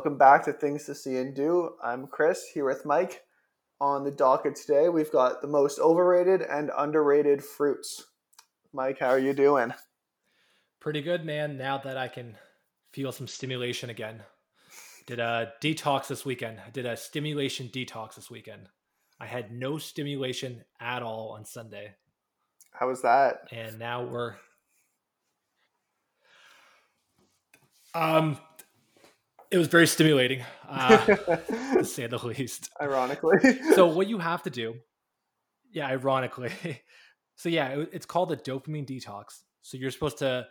welcome back to Things to See and Do. I'm Chris here with Mike. On the docket today, we've got the most overrated and underrated fruits. Mike, how are you doing? Pretty good, man. Now that I can feel some stimulation again. Did a detox this weekend. I did a stimulation detox this weekend. I had no stimulation at all on Sunday. How was that? And now we're um it was very stimulating, uh, to say the least. Ironically. so what you have to do, yeah, ironically. So yeah, it, it's called a dopamine detox. So you're supposed to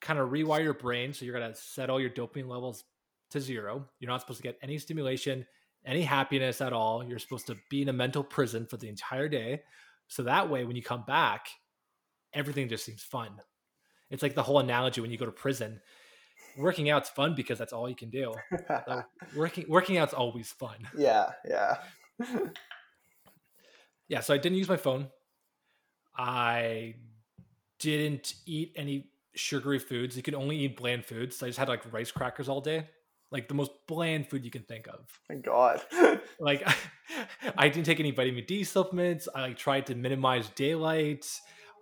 kind of rewire your brain. So you're gonna set all your dopamine levels to zero. You're not supposed to get any stimulation, any happiness at all. You're supposed to be in a mental prison for the entire day. So that way, when you come back, everything just seems fun. It's like the whole analogy when you go to prison working out's fun because that's all you can do. So working working out's always fun. Yeah, yeah. yeah, so I didn't use my phone. I didn't eat any sugary foods. You can only eat bland foods. So I just had like rice crackers all day. Like the most bland food you can think of. Thank God. like I didn't take any vitamin D supplements. I like tried to minimize daylight.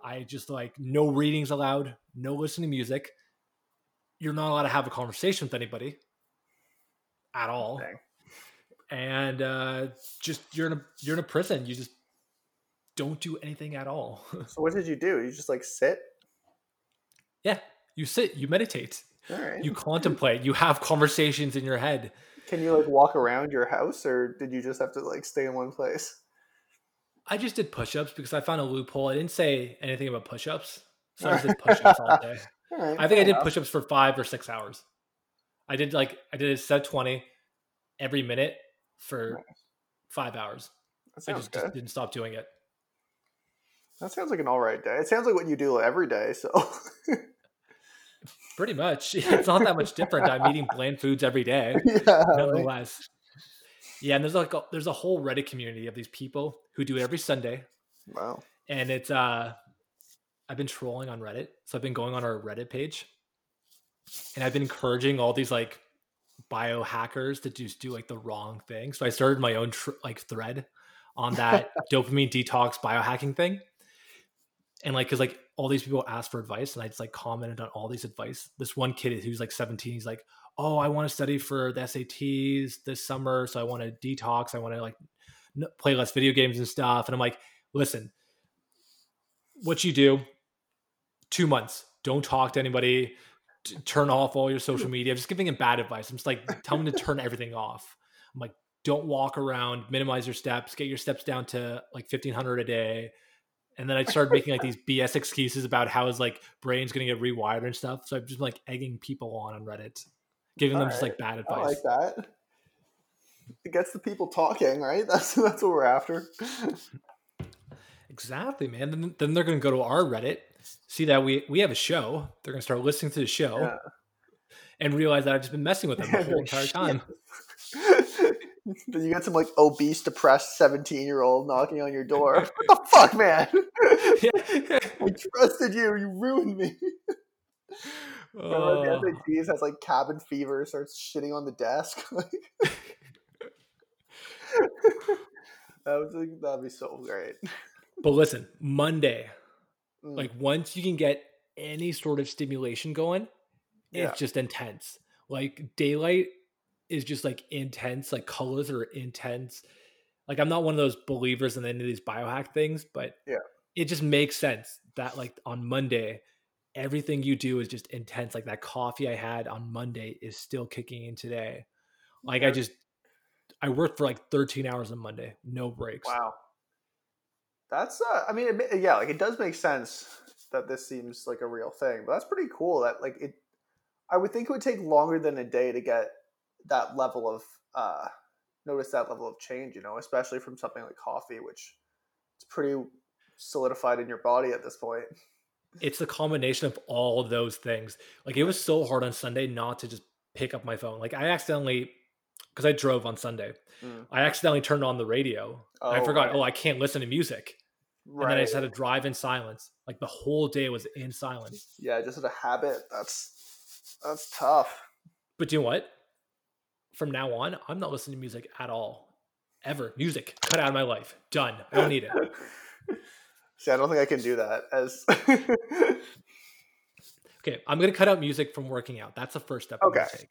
I just like no readings allowed, no listening to music you're not allowed to have a conversation with anybody at all. Okay. And uh, just you're in a you're in a prison. You just don't do anything at all. so what did you do? You just like sit? Yeah, you sit, you meditate. You contemplate, you have conversations in your head. Can you like walk around your house or did you just have to like stay in one place? I just did push-ups because I found a loophole. I didn't say anything about push-ups. So I just did push-ups all day. Right, I think I did push ups for five or six hours. I did like I did a set twenty every minute for nice. five hours. I just, just, didn't stop doing it. That sounds like an all right day. It sounds like what you do every day. So pretty much, it's not that much different. I'm eating bland foods every day, yeah, nonetheless. Yeah, and there's like a, there's a whole Reddit community of these people who do it every Sunday. Wow. And it's uh I've been trolling on Reddit. So I've been going on our Reddit page and I've been encouraging all these like biohackers to just do like the wrong thing. So I started my own tr- like thread on that dopamine detox biohacking thing. And like, cause like all these people ask for advice and I just like commented on all these advice. This one kid who's like 17, he's like, Oh, I want to study for the SATs this summer. So I want to detox. I want to like play less video games and stuff. And I'm like, listen, what you do two months. Don't talk to anybody. Turn off all your social media. I'm just giving him bad advice. I'm just like, tell him to turn everything off. I'm like, don't walk around, minimize your steps, get your steps down to like 1500 a day. And then I started making like these BS excuses about how his like brain's going to get rewired and stuff. So I'm just like egging people on on Reddit, giving all them right. just like bad advice. I like that. It gets the people talking, right? That's that's what we're after. exactly, man. Then, then they're going to go to our Reddit see that we we have a show. They're gonna start listening to the show yeah. and realize that I've just been messing with them the whole entire time. You got some like obese, depressed seventeen year old knocking on your door. what the fuck, man? I trusted you. You ruined me. Oh. Remember the SATs has like cabin fever, starts shitting on the desk. that was like, that'd be so great. But listen, Monday Mm. Like once you can get any sort of stimulation going, yeah. it's just intense. Like daylight is just like intense. Like colors are intense. Like I'm not one of those believers in any of these biohack things, but yeah, it just makes sense that like on Monday, everything you do is just intense. Like that coffee I had on Monday is still kicking in today. Like I just I worked for like 13 hours on Monday, no breaks. Wow. That's uh, I mean, it, yeah, like it does make sense that this seems like a real thing, but that's pretty cool. That like it, I would think it would take longer than a day to get that level of uh, notice that level of change. You know, especially from something like coffee, which it's pretty solidified in your body at this point. It's the combination of all of those things. Like it was so hard on Sunday not to just pick up my phone. Like I accidentally because I drove on Sunday. Mm. I accidentally turned on the radio. Oh, I forgot, right. oh, I can't listen to music. Right. And then I just had to drive in silence. Like the whole day was in silence. Yeah, just as a habit. That's that's tough. But you know what? from now on, I'm not listening to music at all. Ever. Music. Cut out of my life. Done. I don't need it. See, I don't think I can do that as Okay, I'm gonna cut out music from working out. That's the first step I'm Okay. take.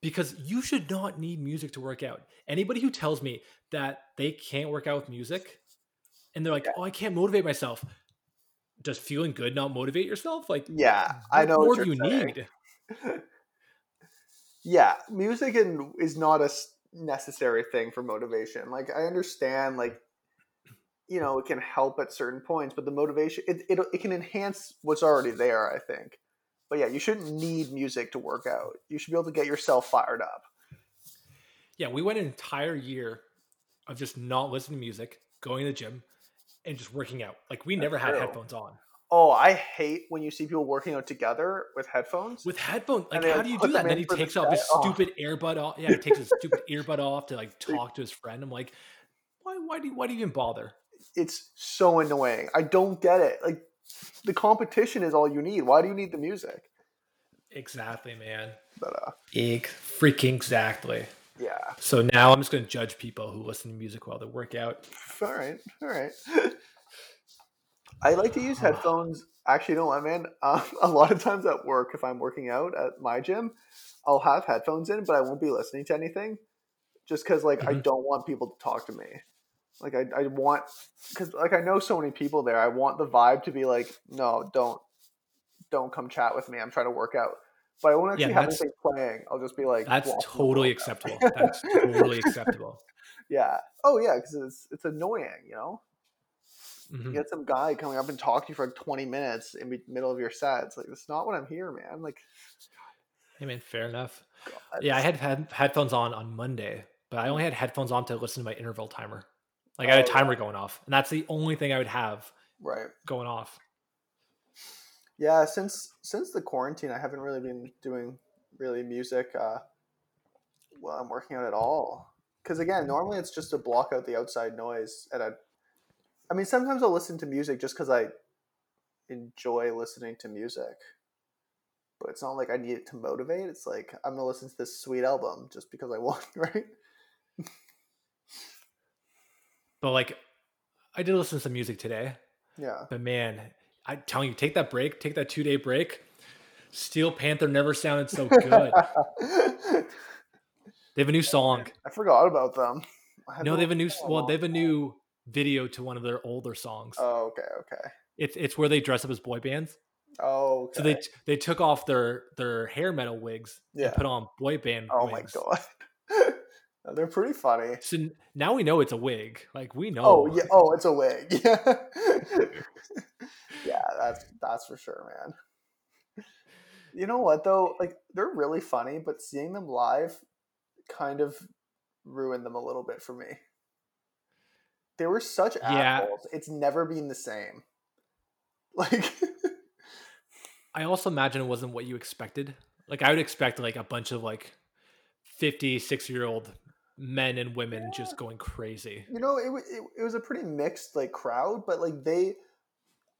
Because you should not need music to work out. Anybody who tells me that they can't work out with music and they're like, Yeah. oh, I can't motivate myself. Does feeling good not motivate yourself? Like, Yeah, I know more what do you saying. need? yeah, music and is not a necessary thing for motivation. Like I understand, like you know, it can help at certain points, but the motivation it it, it can enhance what's already there. I think, but yeah, you shouldn't need music to work out. You should be able to get yourself fired up. Yeah, we went an entire year of just not listening to music, going to the gym, and just working out. Like we never had true. headphones on. Oh, I hate when you see people working out together with headphones. With headphones, like how do you do that? And then he for the takes off his set? Oh. stupid earbud off. Yeah, he takes his stupid earbud off to like talk to his friend. I'm like, why? Why do you? Why do you even bother? it's so annoying. I don't get it. Like the competition is all you need. Why do you need the music? Exactly, man. But uh, Ig freaking exactly. Yeah. So now I'm just gonna judge people who listen to music while they work out. All right, all right. I like to use headphones. Actually, you know what, man? Um, a lot of times at work, if I'm working out at my gym, I'll have headphones in, but I won't be listening to anything, just because like I Mhm. don't want people to talk to me. Like I, I want, because like I know so many people there. I want the vibe to be like, no, don't, don't come chat with me. I'm trying to work out. But I won't actually Yeah, have anything playing. I'll just be like, That's totally acceptable. That's totally acceptable. Yeah. Oh yeah, because it's it's annoying, you know. Mhm. You get some guy coming up and talking to you for like 20 minutes in the middle of your set. It's like, that's not what I'm here, man. Like, I mean, fair enough. God, Yeah, I had, had headphones on on Monday, but I only had headphones on to listen to my interval timer. Like I had a Oh, timer going off, and that's the only thing I would have right. going off. Yeah, since since the quarantine, I haven't really been doing really music uh, while I'm working out at all. Because again, normally it's just to block out the outside noise. And I, I mean, sometimes I'll listen to music just because I enjoy listening to music. But it's not like I need it to motivate. It's like I'm gonna listen to this sweet album just because I want, right? But like, I did listen to some music today. Yeah. But man, I'm telling you, take that break, take that two day break. Steel Panther never sounded so good. they have a new song. I forgot about them. No, they have a new. Well, they have a new video to one of their older songs. Oh, okay, okay. It's it's where they dress up as boy bands. Oh, okay. So they they took off their their hair metal wigs Yeah. and put on boy band. Oh my god. They're pretty funny. So now we know it's a wig. Like we oh, know. Oh yeah. Oh, it's a wig. Yeah. yeah, that's that's for sure, man. You know what though? Like they're really funny, but seeing them live kind of ruined them a little bit for me. They were such Yeah. It's never been the same. Like I also imagine it wasn't what you expected. Like I would expect like a bunch of like 50, 60 year old men and women just going crazy. you know it, it, it was a pretty mixed like crowd but like they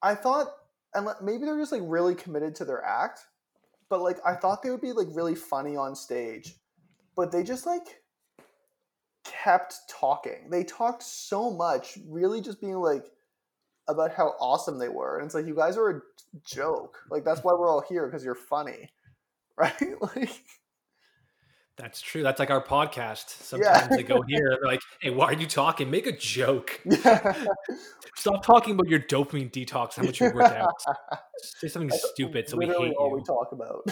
i thought and maybe they're just like really committed to their act but like i thought they would be like really funny on stage but they just like kept talking. They talked so much really just being like about how awesome they were and it's like you guys are a joke. Like that's why we're all here because you're funny. Right? Like That's true. That's like our podcast. Yeah. Sometimes they go here, they're like, hey, why are you talking? Make a joke. yeah Stop talking about your dopamine detox, how much you work out. Say something That's stupid so we hate all you. we talk about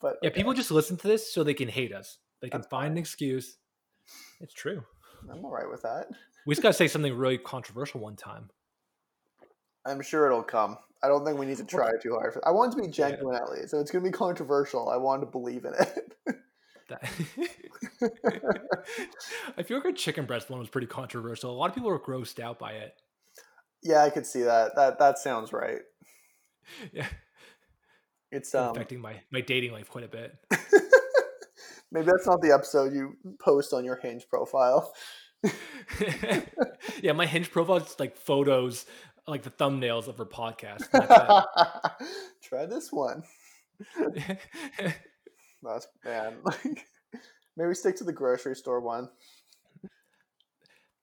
but Yeah, okay. people just listen to this so they can hate us. They can That's find an excuse. It's true. i'm all right with that We just gotta say something really controversial one time. I'm sure it'll come. I don't think we need to try too hard. For, I want it to be genuine at least. So it's going to be controversial. I want to believe in it. That I feel like our chicken breast one was pretty controversial. A lot of people were grossed out by it. yeah, I could see that. That that sounds right. Yeah, It's um affecting my my dating life quite a bit. maybe that's not the episode you post on your Hinge profile. yeah, my Hinge profile is like photos, like the thumbnails of her podcast. Try this one. That's man. Like, Maybe stick to the grocery store one.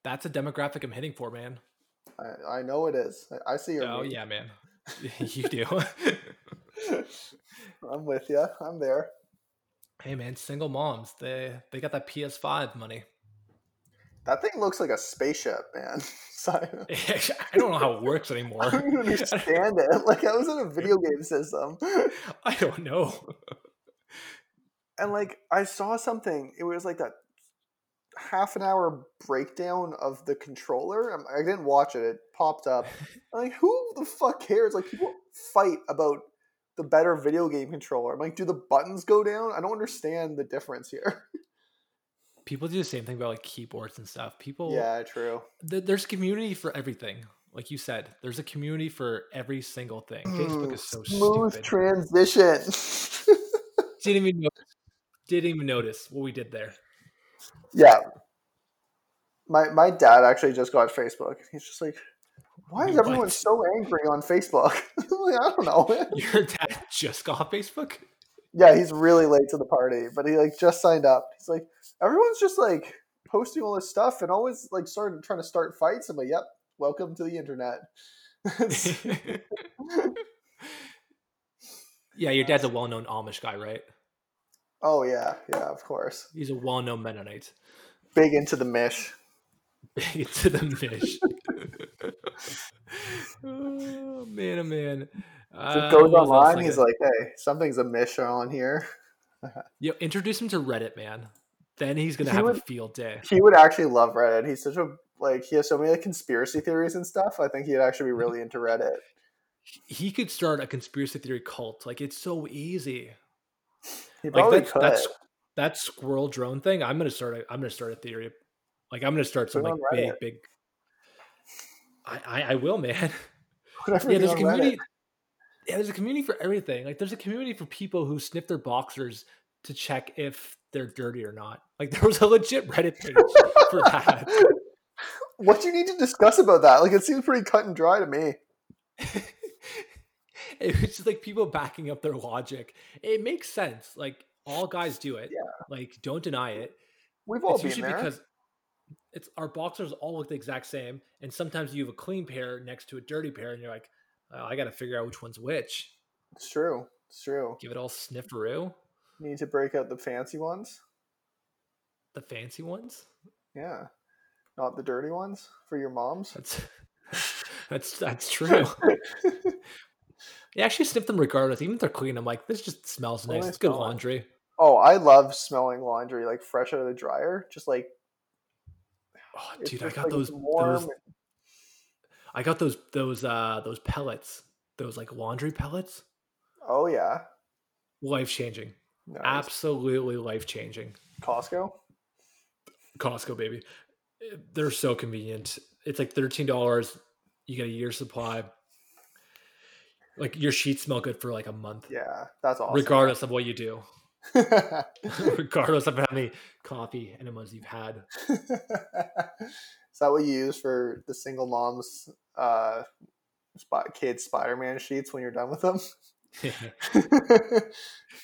That's a demographic I'm hitting for, man. I, I know it is. I, I see your. Oh yeah, man. you do. I'm with you. I'm there. hey man, single moms. They they got that PS5 money. That thing looks like a spaceship, man. Sorry. I don't know how it works anymore. I don't even understand it. Like I was in a video game system. I don't know. And like I saw something. It was like that half an hour breakdown of the controller. I didn't watch it. It popped up. I'm like, who the fuck cares? Like people fight about the better video game controller. I'm like, do the buttons go down? I don't understand the difference here. People do the same thing about like keyboards and stuff. People, yeah, true. th- there's community for everything. Like you said, there's a community for every single thing. Facebook is so Mm, Smooth stupid. transition. didn't even notice, didn't even notice what we did there. yeah. My my dad actually just got Facebook. He's just like, why is What? everyone so angry on Facebook? Like, I don't know. Your dad just got Facebook. Yeah, he's really late to the party, but he like just signed up. He's like, everyone's just like posting all this stuff and always like started trying to start fights. I'm like, yep, welcome to the internet. yeah, your dad's a well-known Amish guy, right? Oh yeah, yeah, of course. He's a well-known Mennonite. Big into the mish. Big to the mish. oh man, oh man. Uh, goes was online. He's like, hey, something's a mish on here. Yo, introduce him to Reddit, man. Then he's gonna He have a would- field day. He would actually love Reddit. He's such a like he has so many like conspiracy theories and stuff. I think he'd actually be really into Reddit. He could start a conspiracy theory cult. Like it's so easy. Like probably that, could. that's that squirrel drone thing. I'm gonna start. A, I'm gonna start a theory. Like I'm gonna start some like big, big. I, I I will, man. Whatever yeah, there's a on Reddit. community. Yeah, there's a community for everything. Like there's a community for people who sniff their boxers to check if they're dirty or not. Like there was a legit Reddit page for that. What do you need to discuss about that? Like it seems pretty cut and dry to me. it was just like people backing up their logic. It makes sense. Like all guys do it. Yeah. Like don't deny it. We've all it's been there. because it's our boxers all look the exact same, and sometimes you have a clean pair next to a dirty pair, and you're like, oh, I got to figure out which one's which. It's true. It's true. Give it all snifferoo. Need to break out the fancy ones. The fancy ones. Yeah. Not the dirty ones for your moms. That's that's that's true. You actually sniff them regardless, even if they're clean. I'm like, this just smells nice. It's good laundry. Oh, I love smelling laundry like fresh out of the dryer. Just like Oh, dude, I got like, those, those. I got those those uh those pellets. Those like laundry pellets. Oh yeah. Life changing. Nice. Absolutely life changing. Costco. Costco, baby. They're so convenient. It's like thirteen dollars. You get a year's supply. Like your sheets smell good for like a month, Yeah, that's awesome. regardless of what you do, regardless of how many coffee enemas you've had. Is that what you use for the single moms uh spot kids Spider-Man sheets when you're done with them?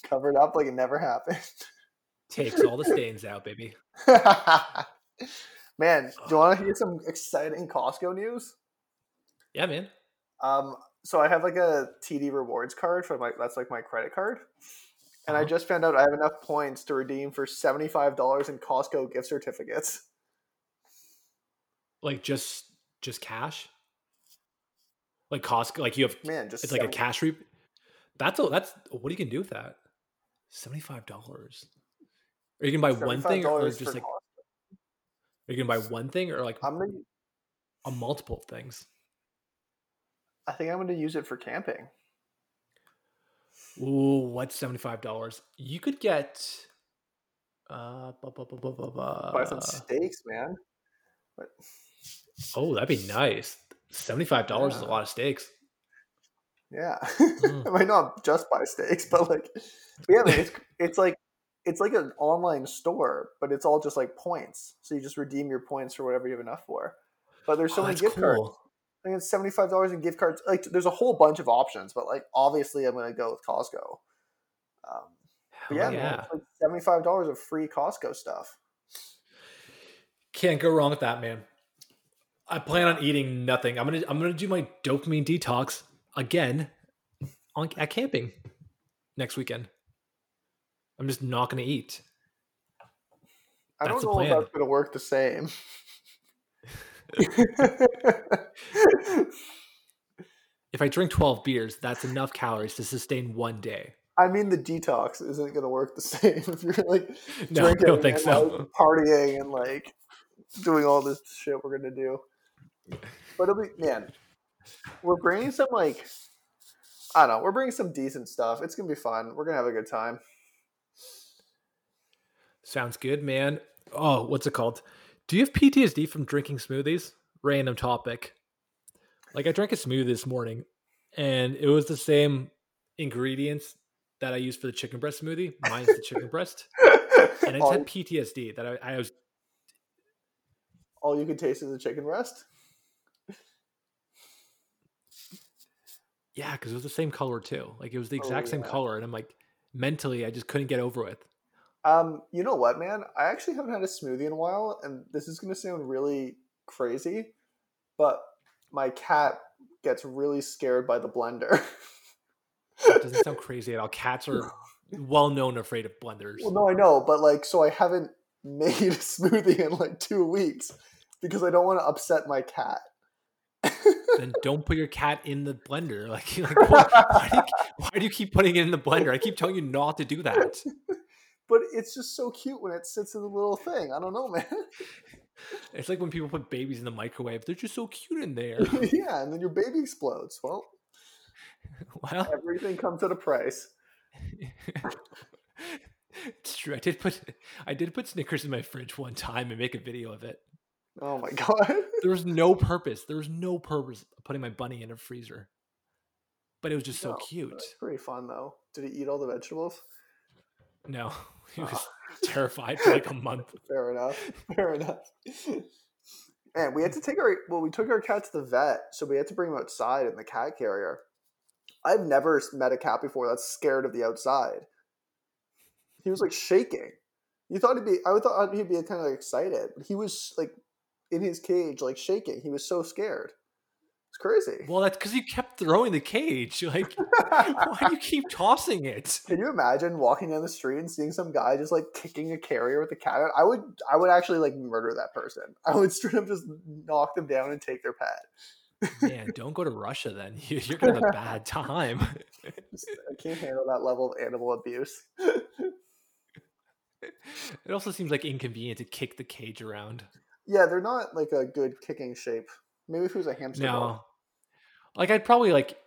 Covered up like it never happened. Takes all the stains out, baby. Man, do you want to hear some exciting Costco news? Yeah, man. Um, so I have like a TD rewards card for my that's like my credit card. And I Uh-huh. just found out I have enough points to redeem for $75 in Costco gift certificates. Like just just cash. Like Costco, like you have Man, just it's like a cash reap. That's a that's what do you can do with that. Seventy five dollars. Are you gonna buy one thing or just like Costco. are you gonna buy one thing or like I'm gonna a multiple things? I think I'm gonna use it for camping. Ooh, what's seventy five dollars? You could get uh bu- bu- bu- bu- bu- Buy some bu- steaks, man. But oh that'd be nice. Seventy five dollars is a lot of steaks. yeah. Mm. I might not just buy steaks, but like but yeah, man, it's it's like it's like an online store, but it's all just like points. So you just redeem your points for whatever you have enough for. But there's so Oh, many gift cards. I think it's seventy five dollars in gift cards. Like there's a whole bunch of options, but like obviously I'm gonna go with Costco. Um, But yeah, man, like seventy five dollars of free Costco stuff. Can't go wrong with that, man. I plan on eating nothing. I'm gonna I'm gonna do my dopamine detox again on at camping next weekend. I'm just not gonna eat. I That's don't know if that's gonna work the same. If I drink 12 beers, that's enough calories to sustain one day. I mean, the detox isn't gonna work the same if you're like No, I drinking don't think and, so. like, partying and like doing all this shit we're gonna do. But it'll be man, we're bringing some like I don't know, we're bringing some decent stuff. It's gonna be fun. We're gonna have a good time. Sounds good, man. Oh, what's it called? Do you have PTSD from drinking smoothies? Random topic. Like I drank a smoothie this morning and it was the same ingredients that I used for the chicken breast smoothie, minus the chicken breast. And it all, had PTSD that I, I was all you could taste is the chicken breast. yeah, because it was the same color too. Like it was the Oh, exact same color, and I'm like mentally I just couldn't get over it. Um, you know what, man? I actually haven't had a smoothie in a while, and this is gonna sound really crazy, but my cat gets really scared by the blender. that doesn't sound crazy at all. Cats are well known afraid of blenders. well, no, I know, but like, so I haven't made a smoothie in like two weeks because I don't want to upset my cat. then don't put your cat in the blender. Like, like why, why, do you, why do you keep putting it in the blender? I keep telling you not to do that. But it's just so cute when it sits in the little thing. I don't know, man. It's like when people put babies in the microwave. They're just so cute in there. yeah, and then your baby explodes. Well, Well, everything comes at a price. it's true. I did put I did put Snickers in my fridge one time and make a video of it. Oh my god. There was no purpose. There was no purpose putting my bunny in a freezer. But it was just so No, cute. Pretty fun though. Did he eat all the vegetables? No, he was terrified for like a month. Fair enough. Fair enough. And we had to take our well, we took our cat to the vet, so we had to bring him outside in the cat carrier. I've never met a cat before that's scared of the outside. He was like shaking. You thought he'd be I thought he'd be kind of excited, but he was like in his cage, like shaking. He was so scared. It's crazy. Well, that's because you kept throwing the cage. Like, why do you keep tossing it? Can you imagine walking down the street and seeing some guy just like kicking a carrier with a cat? I would, I would actually like murder that person. I would straight up just knock them down and take their pet. Man, don't go to Russia then. You- You're gonna have a bad time. I can't handle that level of animal abuse. It also seems like inconvenient to kick the cage around. yeah, they're not like a good kicking shape. Maybe if it was a hamster. No, ball. like I'd probably like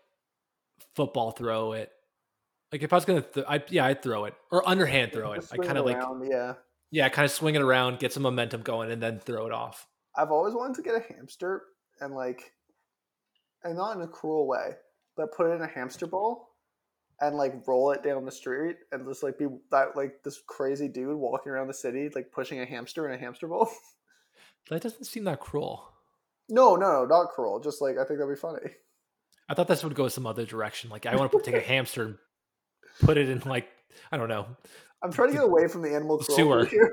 football throw it. Like if I was gonna, th- I yeah, I'd throw it or underhand throw it. I kind of like yeah. yeah, kind of swing it around, get some momentum going, and then throw it off. I've always wanted to get a hamster and like, and not in a cruel way, but put it in a hamster ball and like roll it down the street and just like be that like this crazy dude walking around the city like pushing a hamster in a hamster ball. That doesn't seem that cruel. No, no, no, not cruel. Just like I think that'd be funny. I thought this would go some other direction. Like I want to take a hamster and put it in like I don't know. I'm trying to get away from the animal The sewer. here.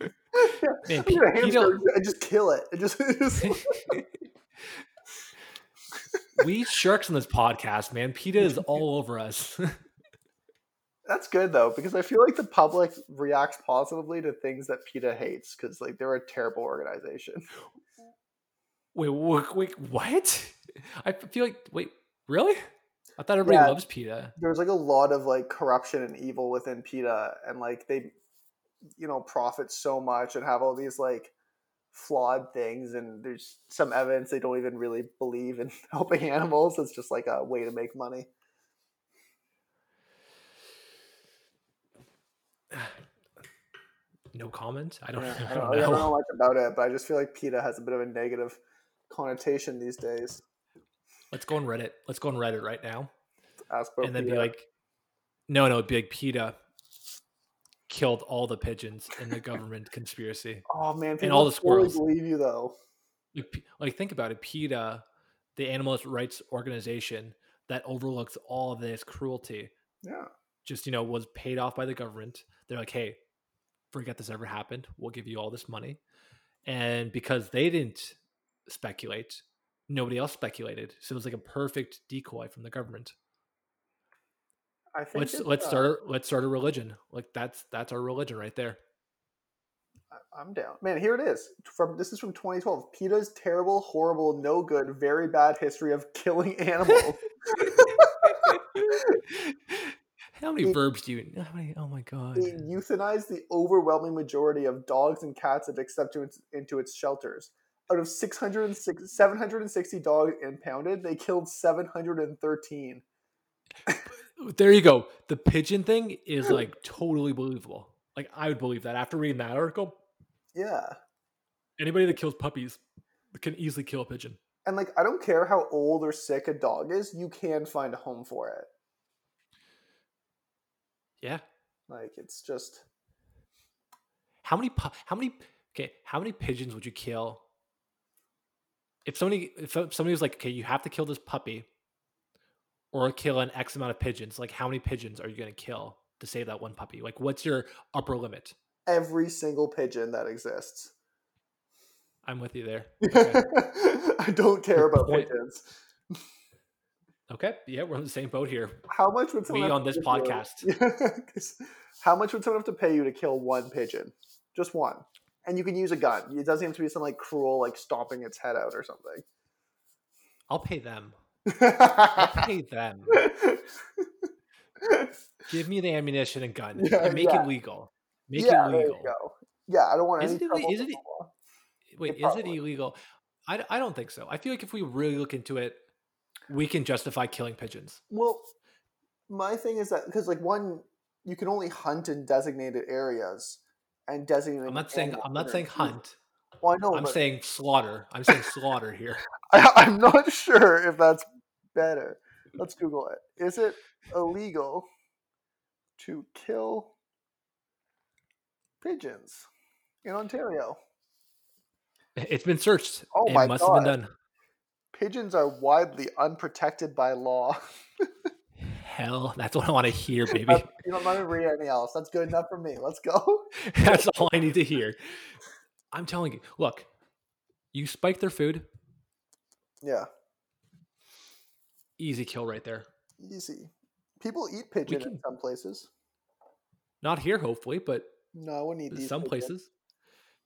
Man, I get a Pe- hamster just kill it. It just, just we sharks on this podcast, man. PETA is all over us. That's good though, because I feel like the public reacts positively to things that PETA hates, because like they're a terrible organization. Wait, wait, wait, what? I feel like wait, really? I thought everybody Yeah. loves PETA. There's like a lot of like corruption and evil within PETA, and like they, you know, profit so much and have all these like flawed things, and there's some evidence they don't even really believe in helping animals. It's just like a way to make money. No comment. I don't, Yeah, I I, don't don't, I don't know. know much about it, but I just feel like PETA has a bit of a negative connotation these days. Let's go on Reddit. Let's go on Reddit right now, Ask and then be like, no, no, like PETA killed all the pigeons in the government conspiracy. oh man, people and all the squirrels. believe you though. Like, like think about it. PETA, the animal rights organization that overlooks all this cruelty, Yeah. just you know was paid off by the government. They're like, hey, forget this ever happened. We'll give you all this money, and because they didn't speculate, nobody else speculated. So it was like a perfect decoy from the government. I think Let's let's uh, start let's start a religion. Like that's that's our religion right there. I'm down. Man, here it is. From this is from 2012. PETA's terrible, horrible, no good, very bad history of killing animals. How many It- verbs do you? How many? Oh my god! it euthanized the overwhelming majority of dogs and cats it accepted into into its shelters. Out of 606, 760 dogs impounded, they killed 713. There you go. The pigeon thing is like totally believable. Like I would believe that after reading that article. Yeah. Anybody that kills puppies can easily kill a pigeon. And like, I don't care how old or sick a dog is, you can find a home for it. Yeah. Like, it's just. How many? pu- How many? Okay. How many pigeons would you kill? If somebody, if somebody was like, okay, you have to kill this puppy, or kill an X amount of pigeons. Like, how many pigeons are you going to kill to save that one puppy? Like, what's your upper limit? every single pigeon that exists. I'm with you there. Okay. I don't care about pigeons. okay. Yeah, we're on the same boat here. How much would someone We on this podcast. How much would someone have to pay you to kill one pigeon? Just one. And you can use a gun. It doesn't have to be some like cruel, like stomping its head out or something. I'll pay them. I'll pay them. Give me the ammunition and gun Yeah, and make yeah. it legal. Make yeah, it legal. Yeah, I don't want Is any it- trouble. is it-. Wait, It is it illegal? I don't think so. I feel like if we really look into it, we can justify killing pigeons. Well, my thing is that because like one, you can only hunt in designated areas, and designated. I'm not saying I'm not saying hunt. Well, I know, I'm but saying slaughter. I'm saying slaughter here. I, I'm not sure if that's better. Let's Google it. Is it illegal to kill pigeons in Ontario? It's been searched. Oh it my must have been God. done. Pigeons are widely unprotected by law. Hell, that's what I want to hear, baby. You I'm not gonna read anything else. That's good enough for me. Let's go. That's all I need to hear. I'm telling you, look, you spike their food, Yeah, easy kill right there. easy. People eat pigeon in some places. Not here, hopefully, but No, I wouldn't eat these. some places.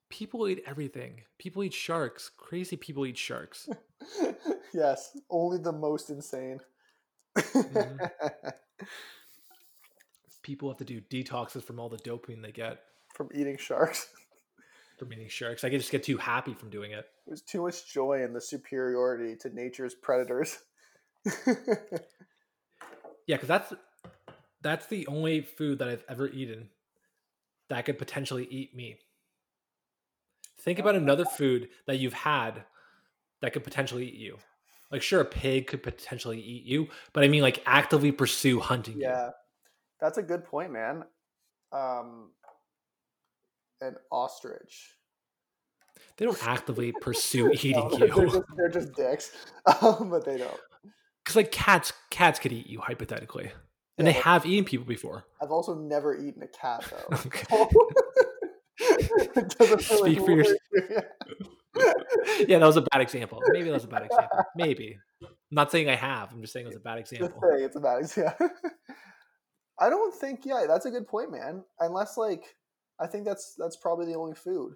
People eat everything. People eat sharks. Crazy people eat sharks. yes, only the most insane. Mm-hmm. People have to do detoxes from all the dopamine they get From eating sharks. from eating sharks. I just get too happy from doing it. There's too much joy in the superiority to nature's predators. Yeah, because that's that's the only food that I've ever eaten that could potentially eat me. Think about another food that you've had that could potentially eat you. Like, sure, a pig could potentially eat you, but I mean, like, actively pursue hunting you. yeah, that's a good point, man. Um, an ostrich. They don't actively pursue eating No, they're, you. just, they're just dicks, um, but they don't. Because like cats, cats could eat you hypothetically, and Yeah, they have eaten people before. I've also never eaten a cat though. Okay. It doesn't really Speak for your- work. Yeah. that was a bad example. Maybe that was a bad example. Maybe. I'm not saying I have. I'm just saying it was a bad Just example. saying, it's about yeah. I don't think yeah, that's a good point, man. Unless like I think that's that's probably the only food.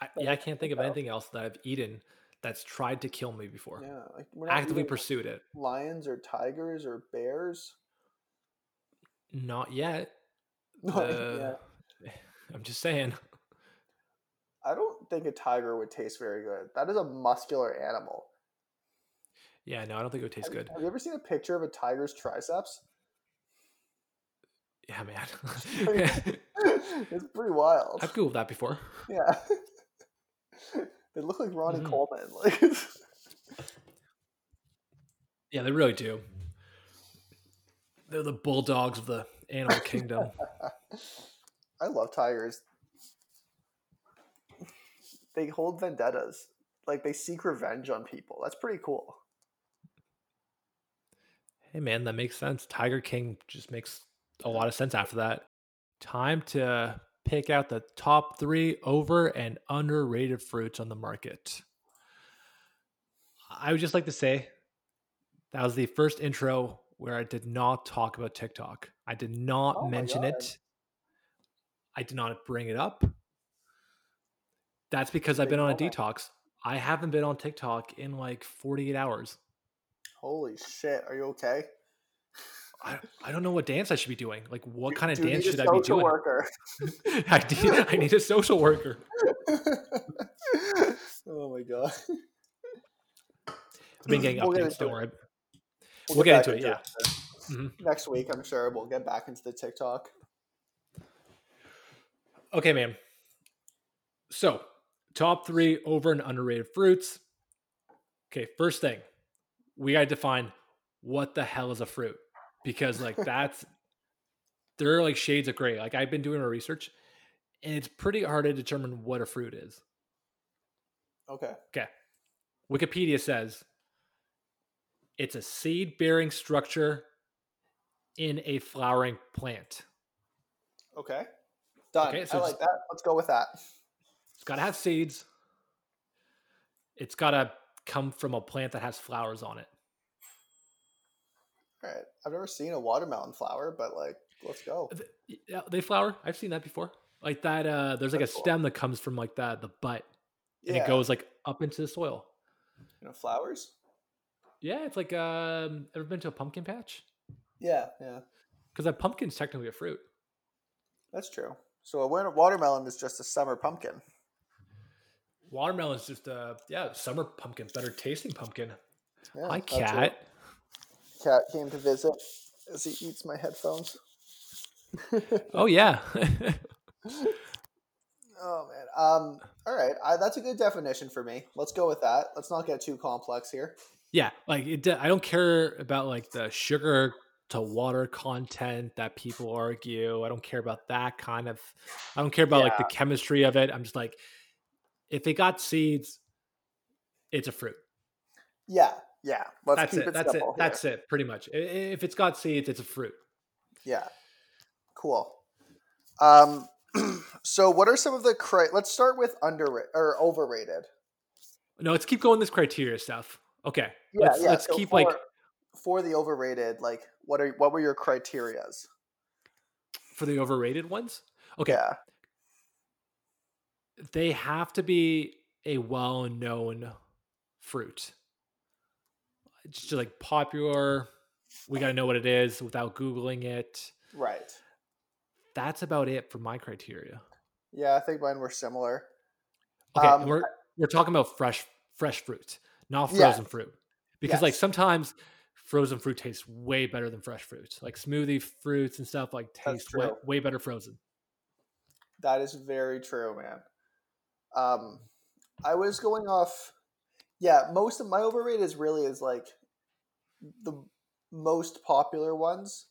I, yeah, I can't think of anything else that I've eaten that's tried to kill me before. Yeah, like we're not Actively pursued it. lions or tigers or bears. Not yet. No, Uh, yeah. I'm just saying. I don't think a tiger would taste very good. That is a muscular animal. Yeah, no, I don't think it would taste Have, good. have you ever seen a picture of a tiger's triceps? Yeah, man. it's pretty wild. I've googled that before. Yeah. they look like Ronnie Mhm. Coleman. Like Yeah, they really do. They're the bulldogs of the animal kingdom. I love tigers. They hold vendettas. Like they seek revenge on people. That's pretty cool. Hey man, that makes sense. Tiger King just makes a lot of sense after that. Time to pick out the top three over and underrated fruits on the market. I would just like to say that was the first intro where I did not talk about TikTok. I did not Oh mention it. I did not bring it up. That's because I've been on a detox. I haven't been on TikTok in like 48 hours. Holy shit! Are you okay? I, I don't know what dance I should be doing. Like, what Do- kind of dance should I be doing? Worker. I, need, I need a social worker. oh my god. I've been getting We'll updates. into Don't worry. We'll, We'll get, get into it, into Mhm. Next week, I'm sure we'll get back into the TikTok. Okay, man. So, top three over and underrated fruits. Okay, first thing, we got to define what the hell is a fruit because, like, that's there are like shades of gray. Like, I've been doing my research, and it's pretty hard to determine what a fruit is. Okay. Okay, Wikipedia says it's a seed bearing structure in a flowering plant. Okay. Done. Okay, so I like that. Let's go with that. It's got to have seeds. It's got to come from a plant that has flowers on it. All right. I've never seen a watermelon flower, but like, let's go. Yeah, they flower. I've seen that before. Like that. Uh, there's like a cool. stem that comes from like that the butt, and Yeah. it goes like up into the soil. You know, flowers. Yeah, it's like um, ever been to a pumpkin patch? Yeah. Yeah. Because a pumpkin's technically a fruit. That's true. So a watermelon is just a summer pumpkin. Watermelon's just a yeah summer pumpkin, better tasting pumpkin. Yeah, it. cat. Cat came to visit as he eats my headphones. Oh yeah. Oh man. Um. All right. I, that's a good definition for me. Let's go with that. Let's not get too complex here. yeah, like it, I don't care about like the sugar to water content that people argue. I don't care about that kind of. I don't care about like the chemistry of it. I'm just like, if it got seeds, it's a fruit. Yeah. Yeah. Let's that's keep it. it, That's it. here. That's it. Pretty much. If it's got seeds, it's a fruit. Yeah. Cool. Um. so, what are some of the cri- Let's start with underrated or overrated. No, let's keep going this criteria stuff. Okay. Yeah. let's yeah. let's so keep for, like for the overrated. Like, what are what were your criterias? for the overrated ones. Okay. Yeah. They have to be a well-known fruit. It's just like popular. We got to know what it is without googling it. Right. That's about it for my criteria. Yeah. I think mine were similar. Okay, Um, we're we're talking about fresh fresh fruit, not Yeah. frozen fruit. Because like sometimes frozen fruit tastes way better than fresh fruit. Like smoothie fruits and stuff like taste way, way better frozen. That is very true, man. Um, I was going off. Yeah, most of my overrated is really is like the most popular ones.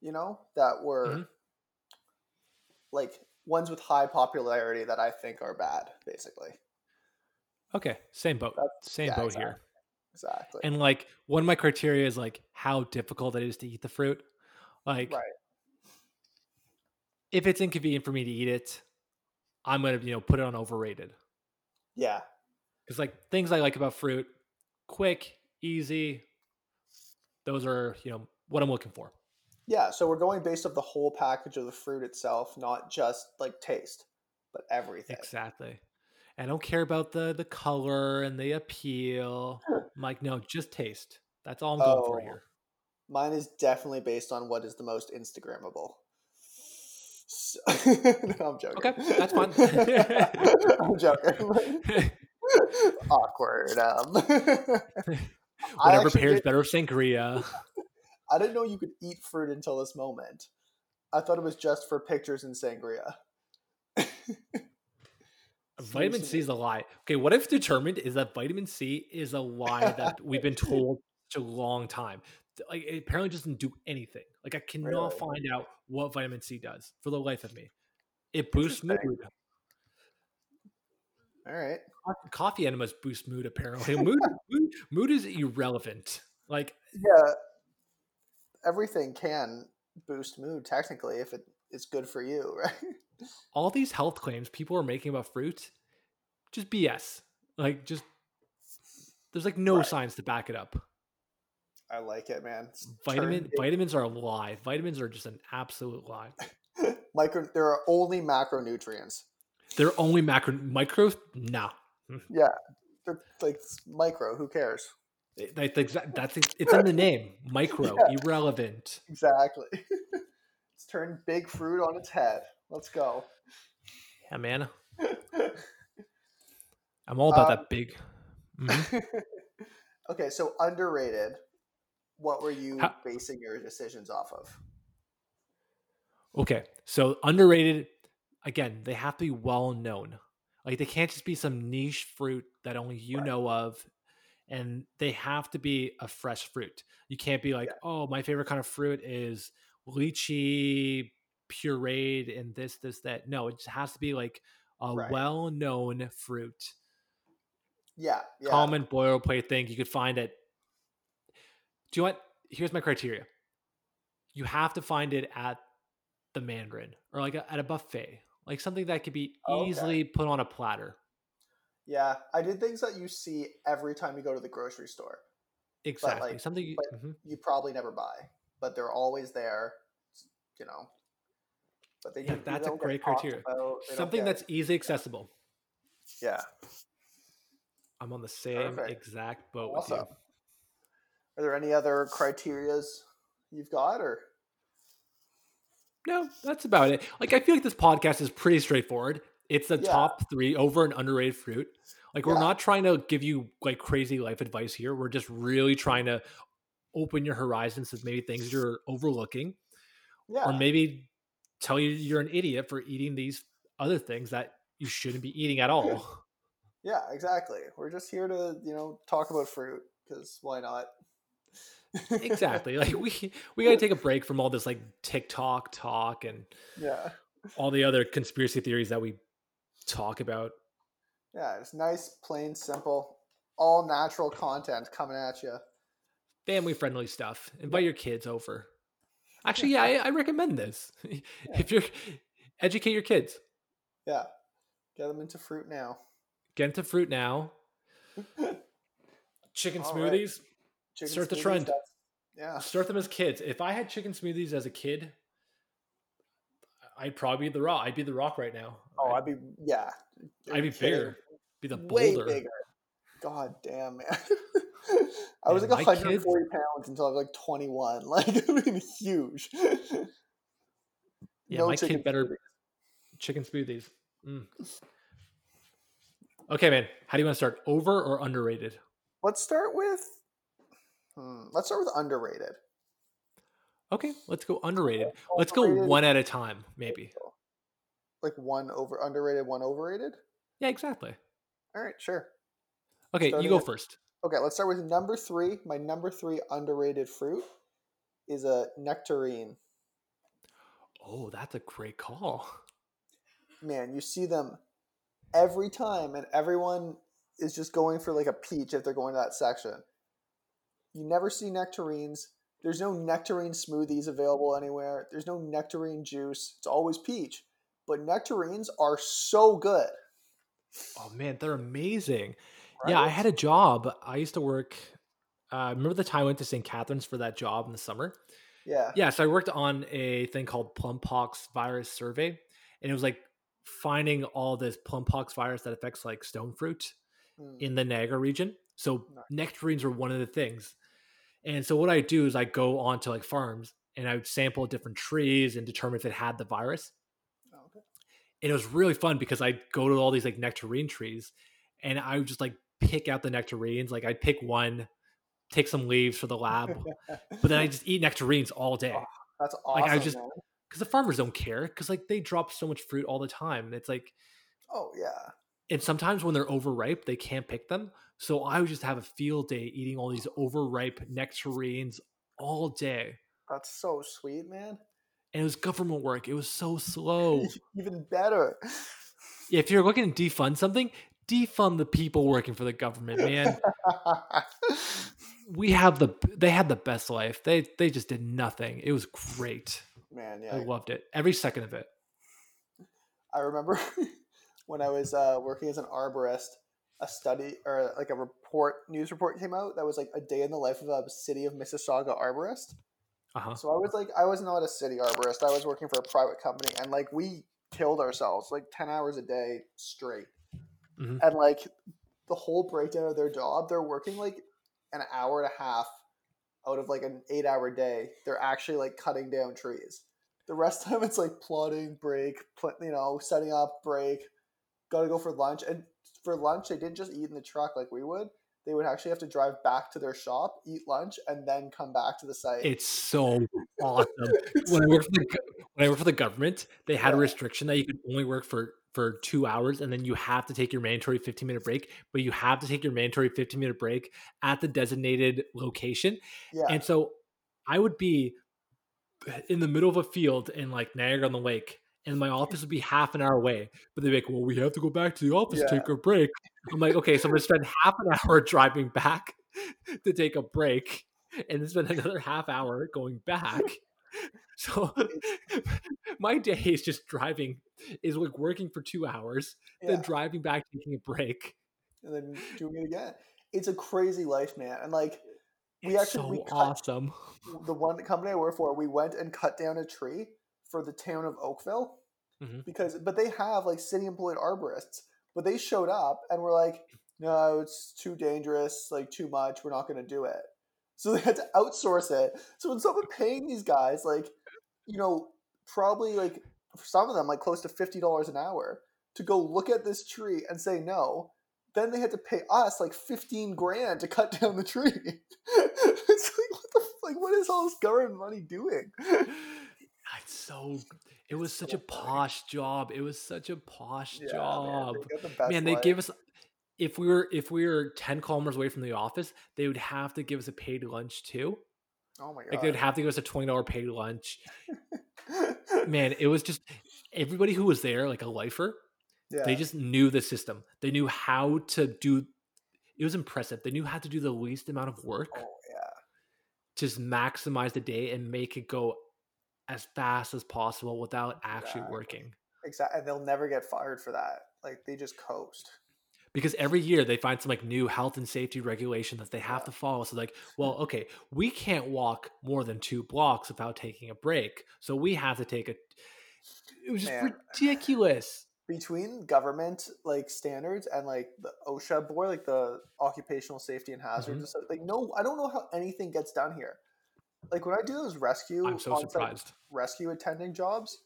You know that were Mhm. like ones with high popularity that I think are bad, basically. Okay, same boat. That's- Same yeah, boat exactly. here. Exactly. And like one of my criteria is like how difficult it is to eat the fruit. Like right. if it's inconvenient for me to eat it, I'm gonna you know put it on overrated. Yeah. Because like things I like about fruit, quick, easy. Those are you know what I'm looking for. Yeah. So we're going based off the whole package of the fruit itself, not just like taste, but everything. Exactly. I don't care about the the color and the appeal. Sure. I'm like, no, just taste. That's all I'm going for Oh. here. Mine is definitely based on what is the most Instagrammable. So, no, I'm joking. Okay, that's fine. I'm joking. Awkward. Um, Whatever pairs better with sangria. I didn't know you could eat fruit until this moment. I thought it was just for pictures in sangria. Vitamin C is a lie. Okay, what I've determined is that vitamin C is a lie that we've been told such a long time. Like it apparently doesn't do anything. Like I cannot Really? find out what vitamin C does for the life of me. It boosts mood. All right. Co- Coffee enemas boost mood. Apparently, mood, mood mood is irrelevant. Like Yeah. everything can boost mood technically if it is good for you, right? All these health claims people are making about fruit, just BS. Like just there's like no Right. science to back it up. I like it, man. It's Vitamin turned vitamins are a lie. Vitamins are just an absolute lie. micro. There are only macronutrients. They're only macro micro. Nah, Yeah, they're like micro. Who cares? It- that- that's that's it's in the name. Micro, Yeah. irrelevant. Exactly. it's turned big fruit on its head. Let's go. Yeah, man. I'm all about Um, that big. Mhm. okay, so underrated. What were you How- basing your decisions off of? Okay, so underrated. Again, they have to be well known. Like they can't just be some niche fruit that only you Right. know of, and they have to be a fresh fruit. You can't be like, oh, my favorite kind of fruit is lychee pureed and this, this, that. No, it just has to be like a Right. well-known fruit. Yeah, yeah. common boilerplate thing you could find it. Do you know what? Here's my criteria. You have to find it at the Mandarin or like a, at a buffet, like something that could be Okay. easily put on a platter. Yeah, I did things that you see every time you go to the grocery store. Exactly, like- something. You, mhm. You probably never buy, but they're always there. You know. But they Yeah, do- that's a great criteria. about, something that's easy accessible. yeah. I'm on the same Perfect. exact boat Awesome. Are there any other criterias you've got, or No, that's about it. Like I feel like this podcast is pretty straightforward. It's the Yeah. top three over and underrated fruit. Like we're Yeah. not trying to give you like crazy life advice here. We're just really trying to open your horizons to maybe things you're overlooking, yeah, or maybe tell you you're an idiot for eating these other things that you shouldn't be eating at all. yeah, exactly. We're just here to you know talk about fruit because why not? Exactly. Like we we got to take a break from all this like TikTok talk and yeah, all the other conspiracy theories that we talk about. yeah. It's nice, plain, simple, all natural content coming at you. family friendly stuff. Invite your kids over. Actually, yeah, I, I recommend this. If you're educate your kids, Yeah, get them into fruit now. get into fruit now. Chicken All right. Chicken Start the trend. Yeah, start them as kids. If I had chicken smoothies as a kid, I'd probably be the rock. I'd be the rock right now. oh, I'd, I'd be yeah. I'd be kidding? bigger. Be the way boulder. bigger. God damn, man. I was Man, like my 140 pounds until I was like 21. Like, I mean, huge. Yeah, No my kid better smoothies. chicken smoothies. Mm. Okay, man. How do you want to start? Over or underrated? Let's start with. Hmm, let's start with underrated. Okay, let's go underrated. Let's go one at a time, maybe. Like one over underrated, one overrated. Yeah, exactly. All right, sure. Okay, Starting you go first. Okay, let's start with number three. My number three underrated fruit is a nectarine. Oh, that's a great call. Man, you see them every time, and everyone is just going for like a peach if they're going to that section. You never see nectarines. There's no nectarine smoothies available anywhere. There's no nectarine juice. It's always peach. But nectarines are so good. Oh man, they're amazing. Yeah, I had a job. I used to work. Uh, remember the time I went to St. Catharines for that job in the summer? Yeah. Yeah, so I worked on a thing called plumpox virus survey, and it was like finding all this plumpox virus that affects like stone fruit Mm. in the Niagara region. So Nice. nectarines were one of the things. And so what I do is I go onto like farms and I would sample different trees and determine if it had the virus. Oh, okay. And it was really fun because I'd go to all these like nectarine trees and I would just like pick out the nectarines. Like I'd pick one, take some leaves for the lab, but then I just eat nectarines all day. That's Like, awesome. I just- Because the farmers don't care because like they drop so much fruit all the time. And it's like Oh yeah. And sometimes when they're overripe, they can't pick them. So I would just have a field day eating all these overripe nectarines all day. That's so sweet, man. And it was government work. It was so slow. Even better. if you're looking to defund something, defund the people working for the government, man. we have the they had the best life. They they just did nothing. It was great. Man, yeah. I loved it. Every second of it. I remember when I was uh, working as an arborist, a study or like a report, news report came out that was like a day in the life of a city of Mississauga arborist. Uh-huh. So I was like, I was not a city arborist. I was working for a private company, and like we killed ourselves like ten hours a day straight, Mhm. and like the whole breakdown of their job, they're working like an hour and a half out of like an eight-hour day. They're actually like cutting down trees. The rest of time, it's like plotting, break, pl- you know, setting up, break. Got to go for lunch, and for lunch, they didn't just eat in the truck like we would. They would actually have to drive back to their shop, eat lunch, and then come back to the site. It's so awesome. when I worked for the when I worked for the government, they had a restriction that you could only work for for two hours, and then you have to take your mandatory fifteen minute break. But you have to take your mandatory fifteen minute break at the designated location. yeah, And so I would be in the middle of a field in like Niagara on the Lake, and my office would be half an hour away. But they'd be like, "Well, we have to go back to the office to Yeah. take a break." I'm like, "Okay, so I'm gonna spend half an hour driving back to take a break, and then spend another half hour going back." So my day is just driving, is like working for two hours, yeah. then driving back, taking a break. and then doing it again. It's a crazy life, man. And like we It's actually so we cut awesome. the one company I work for, we went and cut down a tree for the town of Oakville Mhm. because but they have like city employed arborists, but they showed up and were like, no, it's too dangerous, like too much. We're not going to do it. So they had to outsource it. So instead of paying these guys like, you know, probably like for some of them like close to fifty dollars an hour to go look at this tree and say no, then they had to pay us like fifteen grand to cut down the tree. it's like what the like what is all this government money doing? So. It was such a funny. posh job. It was such a posh Yeah, job. man, they the Man, they gave us. If we were if we were ten kilometers away from the office, they would have to give us a paid lunch too. Oh my god. Like they'd have to give us a twenty dollar paid lunch. Man, it was just everybody who was there, like a lifer, yeah. they just knew the system. They knew how to do. It was impressive. They knew how to do the least amount of work, oh yeah. just maximize the day and make it go as fast as possible without actually Exactly. working. Exactly. And they'll never get fired for that. Like they just coast. because every year they find some like new health and safety regulation that they have Yeah. to follow. So like, well, okay, we can't walk more than two blocks without taking a break, so we have to take a. It was just Man. ridiculous. between government like standards and like the OSHA board, like the Occupational Safety and Hazards, Mhm. like no, I don't know how anything gets done here. Like when I do those rescue, I'm so surprised. rescue attending jobs,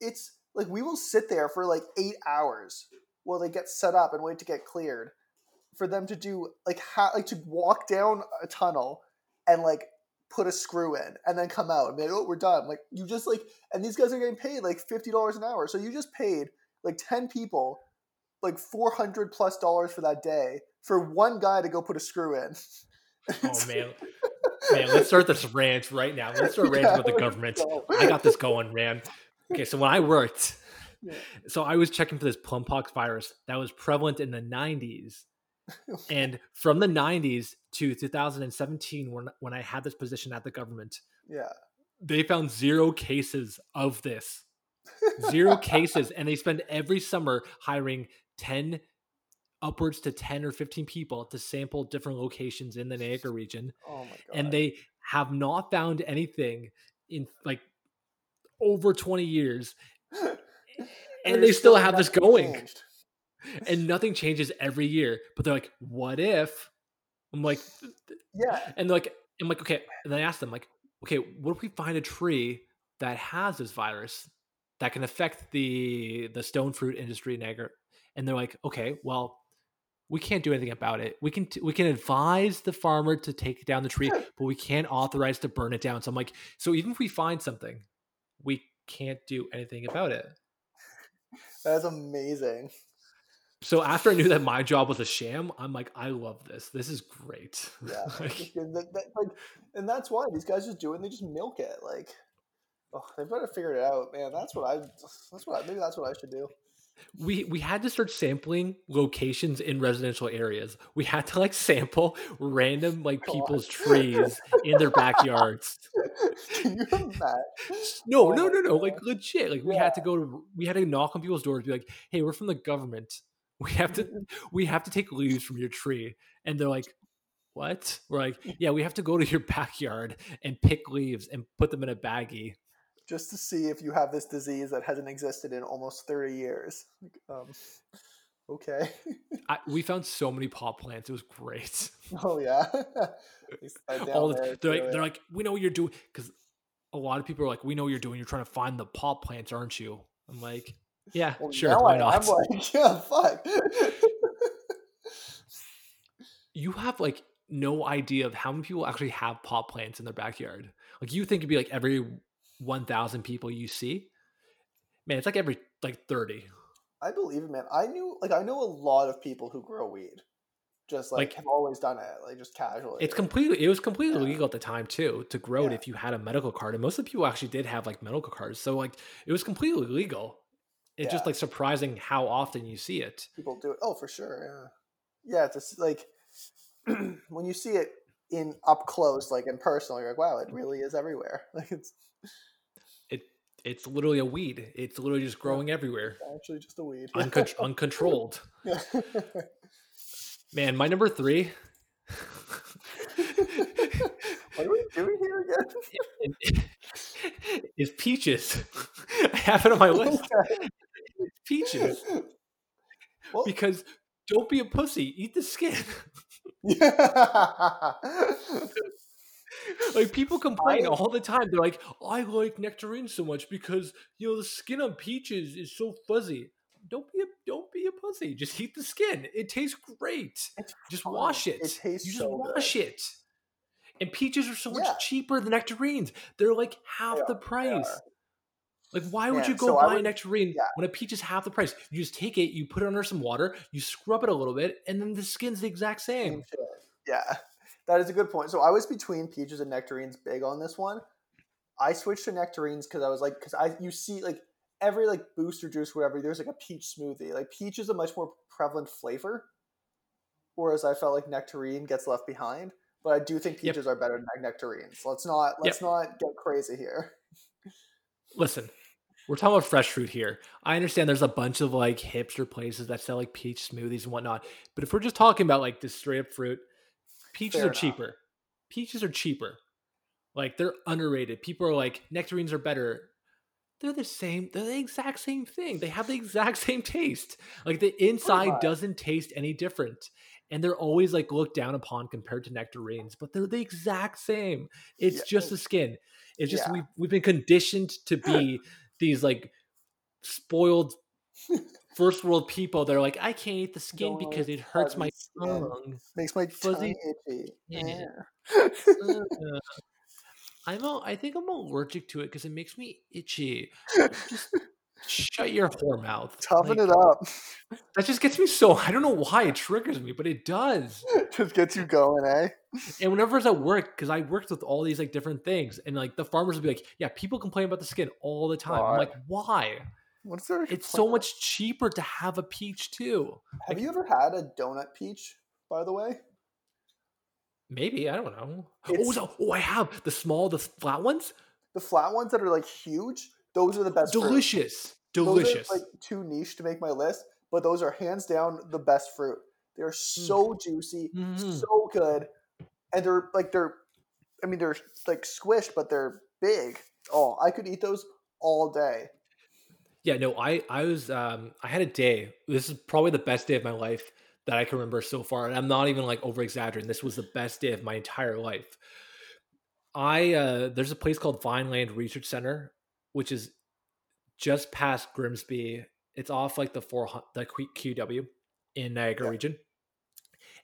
it's like we will sit there for like eight hours while they get set up and wait to get cleared for them to do like how like to walk down a tunnel and like put a screw in and then come out and be like, oh, we're done. Like you just like, and these guys are getting paid like fifty dollars an hour, so you just paid like ten people like four hundred plus dollars for that day for one guy to go put a screw in. Oh man, man, let's start this rant right now. Let's start ranting about the government. I got this going, man. Okay, so when I worked, Yeah. so I was checking for this plumpox virus that was prevalent in the 90s. And from the 90s to 2017, when, when I had this position at the government, yeah, they found zero cases of this. Zero cases. And they spend every summer hiring 10, upwards to 10 or 15 people to sample different locations in the Niagara region Oh my god. and they have not found anything in like over 20 years and There's they still have this going changed. and nothing changes every year but they're like what if i'm like Yeah, and they're like i'm like okay and then i asked them like okay what if we find a tree that has this virus that can affect the the stone fruit industry in Niagara and they're like okay well we can't do anything about it. We can t- we can advise the farmer to take down the tree, but we can't authorize to burn it down. So I'm like, so even if we find something, we can't do anything about it. that's amazing. So after I knew that my job was a sham, I'm like, I love this. This is great. Yeah, Like, that- that- like, and that's why these guys just do it. and They just milk it. Like, oh, they've got to figure it out, man. That's what I. That's what I, maybe that's what I should do. We we had to start sampling locations in residential areas. We had to like sample random like God. people's trees in their backyards. Can you imagine? No, Oh no, no, no. Like legit. Like we had to go to we had to knock on people's doors, be like, "Hey, we're from the government. We have to mm-hmm. we have to take leaves from your tree." And they're like, "What?" We're like, mm. "Yeah, we have to go to your backyard and pick leaves and put them in a baggie." Just to see if you have this disease that hasn't existed in almost 30 years. Um, okay. I, we found so many pot plants. It was great. Oh, yeah. All the, they're, like, they're like, "We know what you're doing," because a lot of people are like, "We know what you're doing. You're trying to find the pot plants, aren't you?" I'm like, "Yeah, Well, sure. Why I, not?" I'm like, yeah, fuck. you have like no idea of how many people actually have pot plants in their backyard. Like you think it'd be like every 1000 people you see. Man, it's like every like 30. I believe it, man. I knew, like, I know a lot of people who grow weed. Just like, Like- have always done it, like just casually. It's completely it was completely Yeah. legal at the time too to grow it if you had a medical card. And most of the people actually did have like medical cards. So like it was completely legal. It's just like surprising how often you see it. people do it. Oh, for sure. Yeah. Yeah. It's just, like when you see it in up close, like in personal. you're like, wow, it really is everywhere. Like it's It it's literally a weed. It's literally just growing everywhere. actually just a weed. Uncon- uncontrolled. Yeah. Man, my number 3 what are we doing here again? is peaches. I have it on my list. Okay. Peaches. Well, Because don't be a pussy. Eat the skin. Yeah. like people complain I- all the time. They're like, I like nectarines so much because you know the skin on peaches is so fuzzy. Don't be a don't be a pussy. Just eat the skin. It tastes great. Just fine. wash it. It tastes you just so wash it. And peaches are so much cheaper than nectarines. They're like half They the they price. are. Like, why would Yeah, you go so buy a would- nectarine yeah. when a peach is half the price? You just take it, you put it under some water, you scrub it a little bit, and then the skin's the exact Same. Yeah, that is a good point. So I was between peaches and nectarines, big on this one. I switched to nectarines because I was like, because I you see like every like booster juice, whatever. There's like a peach smoothie. Like peach is a much more prevalent flavor, whereas I felt like nectarine gets left behind. But I do think Yep. peaches are better than nectarines. Let's not let's not get crazy here. Listen, we're talking about fresh fruit here. I understand there's a bunch of like hipster places that sell like peach smoothies and whatnot, but if we're just talking about like the straight up fruit, peaches Fair are enough. cheaper. Peaches are cheaper. Like they're underrated. People are like nectarines are better. They're the same. They're the exact same thing. They have the exact same taste. Like the inside doesn't taste any different. And they're always like looked down upon compared to nectarines, but they're the exact same. It's Yeah. just the skin. It's just Yeah. we've we've been conditioned to be these like spoiled first world people that are like, I can't eat the skin Don't because it hurts my skin. tongue. Makes my Fuzzy- itchy. Yeah. Uh, I'm a, I think I'm allergic to it because it makes me itchy. Just shut your whore mouth. Toughen Like, it up. That just gets me so. I don't know why it triggers me, but it does. Just gets you going, eh? And whenever I was at work, because I worked with all these like different things, and like the farmers would be like, "Yeah, people complain about the skin all the time." I'm like, "Why? What's there? It's so complain much cheaper to have a peach too." Have like- you ever had a donut peach? By the way, Maybe I don't know. Oh, oh, I have the small, the flat ones. the flat ones that are like huge, those are the best. fruit. Delicious, are, delicious. like too niche to make my list, but those are hands down the best fruit. They're so juicy, Mhm. so good, and they're like they're. I mean, they're like squished, but they're big. Oh, I could eat those all day. Yeah, no, I I was um I had a day. This is probably the best day of my life that I can remember so far, and I'm not even like over exaggerating. This was the best day of my entire life. I uh there's a place called Vineland Research Center, which is just past Grimsby. It's off like the four the QEW in Niagara Yeah. region,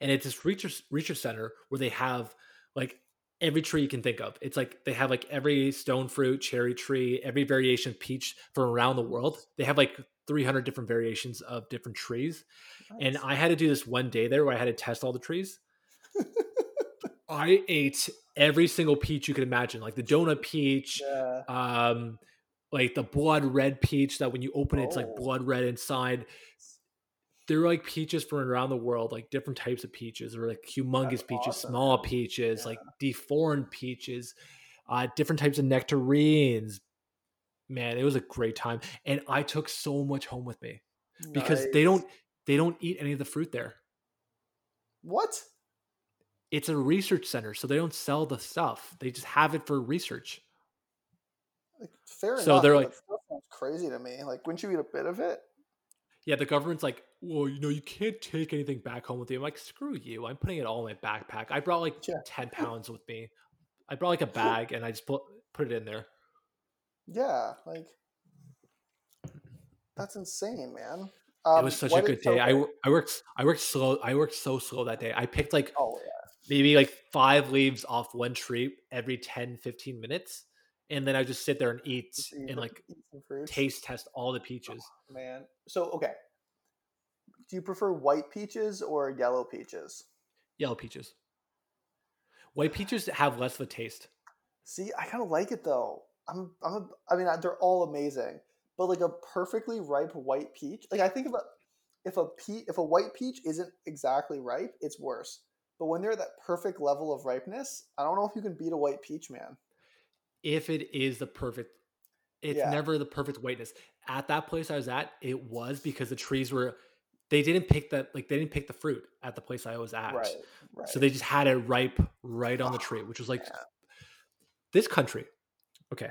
and it's this research research center where they have like every tree you can think of. It's like they have like every stone fruit, cherry tree, every variation of peach from around the world. They have like 300 different variations of different trees. And I had to do this one day there where I had to test all the trees. I ate every single peach you could imagine, like the donut peach, yeah, um, like the blood red peach that when you open it, it's like Oh. blood red inside. They're like peaches from around the world, like different types of peaches, or like humongous That's peaches, awesome, small peaches, Yeah. like deformed peaches, uh, different types of nectarines. Man, it was a great time, and I took so much home with me because they don't they don't eat any of the fruit there. What? It's a research center, so they don't sell the stuff. They just have it for research. Like, fair So enough. they're like- that stuff sounds crazy to me. Like, wouldn't you eat a bit of it? Yeah, the government's like, well, you know, you can't take anything back home with you. I'm like, screw you. I'm putting it all in my backpack. I brought like Yeah. 10 pounds with me. I brought like a bag and I just put put it in there. Yeah, like that's insane, man. it Um, was such a good day. I, I worked I worked slow. I worked so slow that day. I picked like Oh yeah. maybe like five leaves off one tree every 10, 15 minutes. And then I just sit there and eat and like eat taste test all the oh, peaches. man. So okay, do you prefer white peaches or yellow peaches? Yellow peaches. White peaches have less of a taste. See, I kind of like it though. I'm, I'm, a, I mean, they're all amazing, but like a perfectly ripe white peach, like I think if a, if a pe- if a white peach isn't exactly ripe, it's worse. But when they're at that perfect level of ripeness, I don't know if you can beat a white peach, man. If it is the perfect it's Yeah. never the perfect whiteness. At that place i was at it was because the trees were they didn't pick that like they didn't pick the fruit at the place i was at. Right, right. so they just had it ripe right on the tree which was like man. this country. Okay.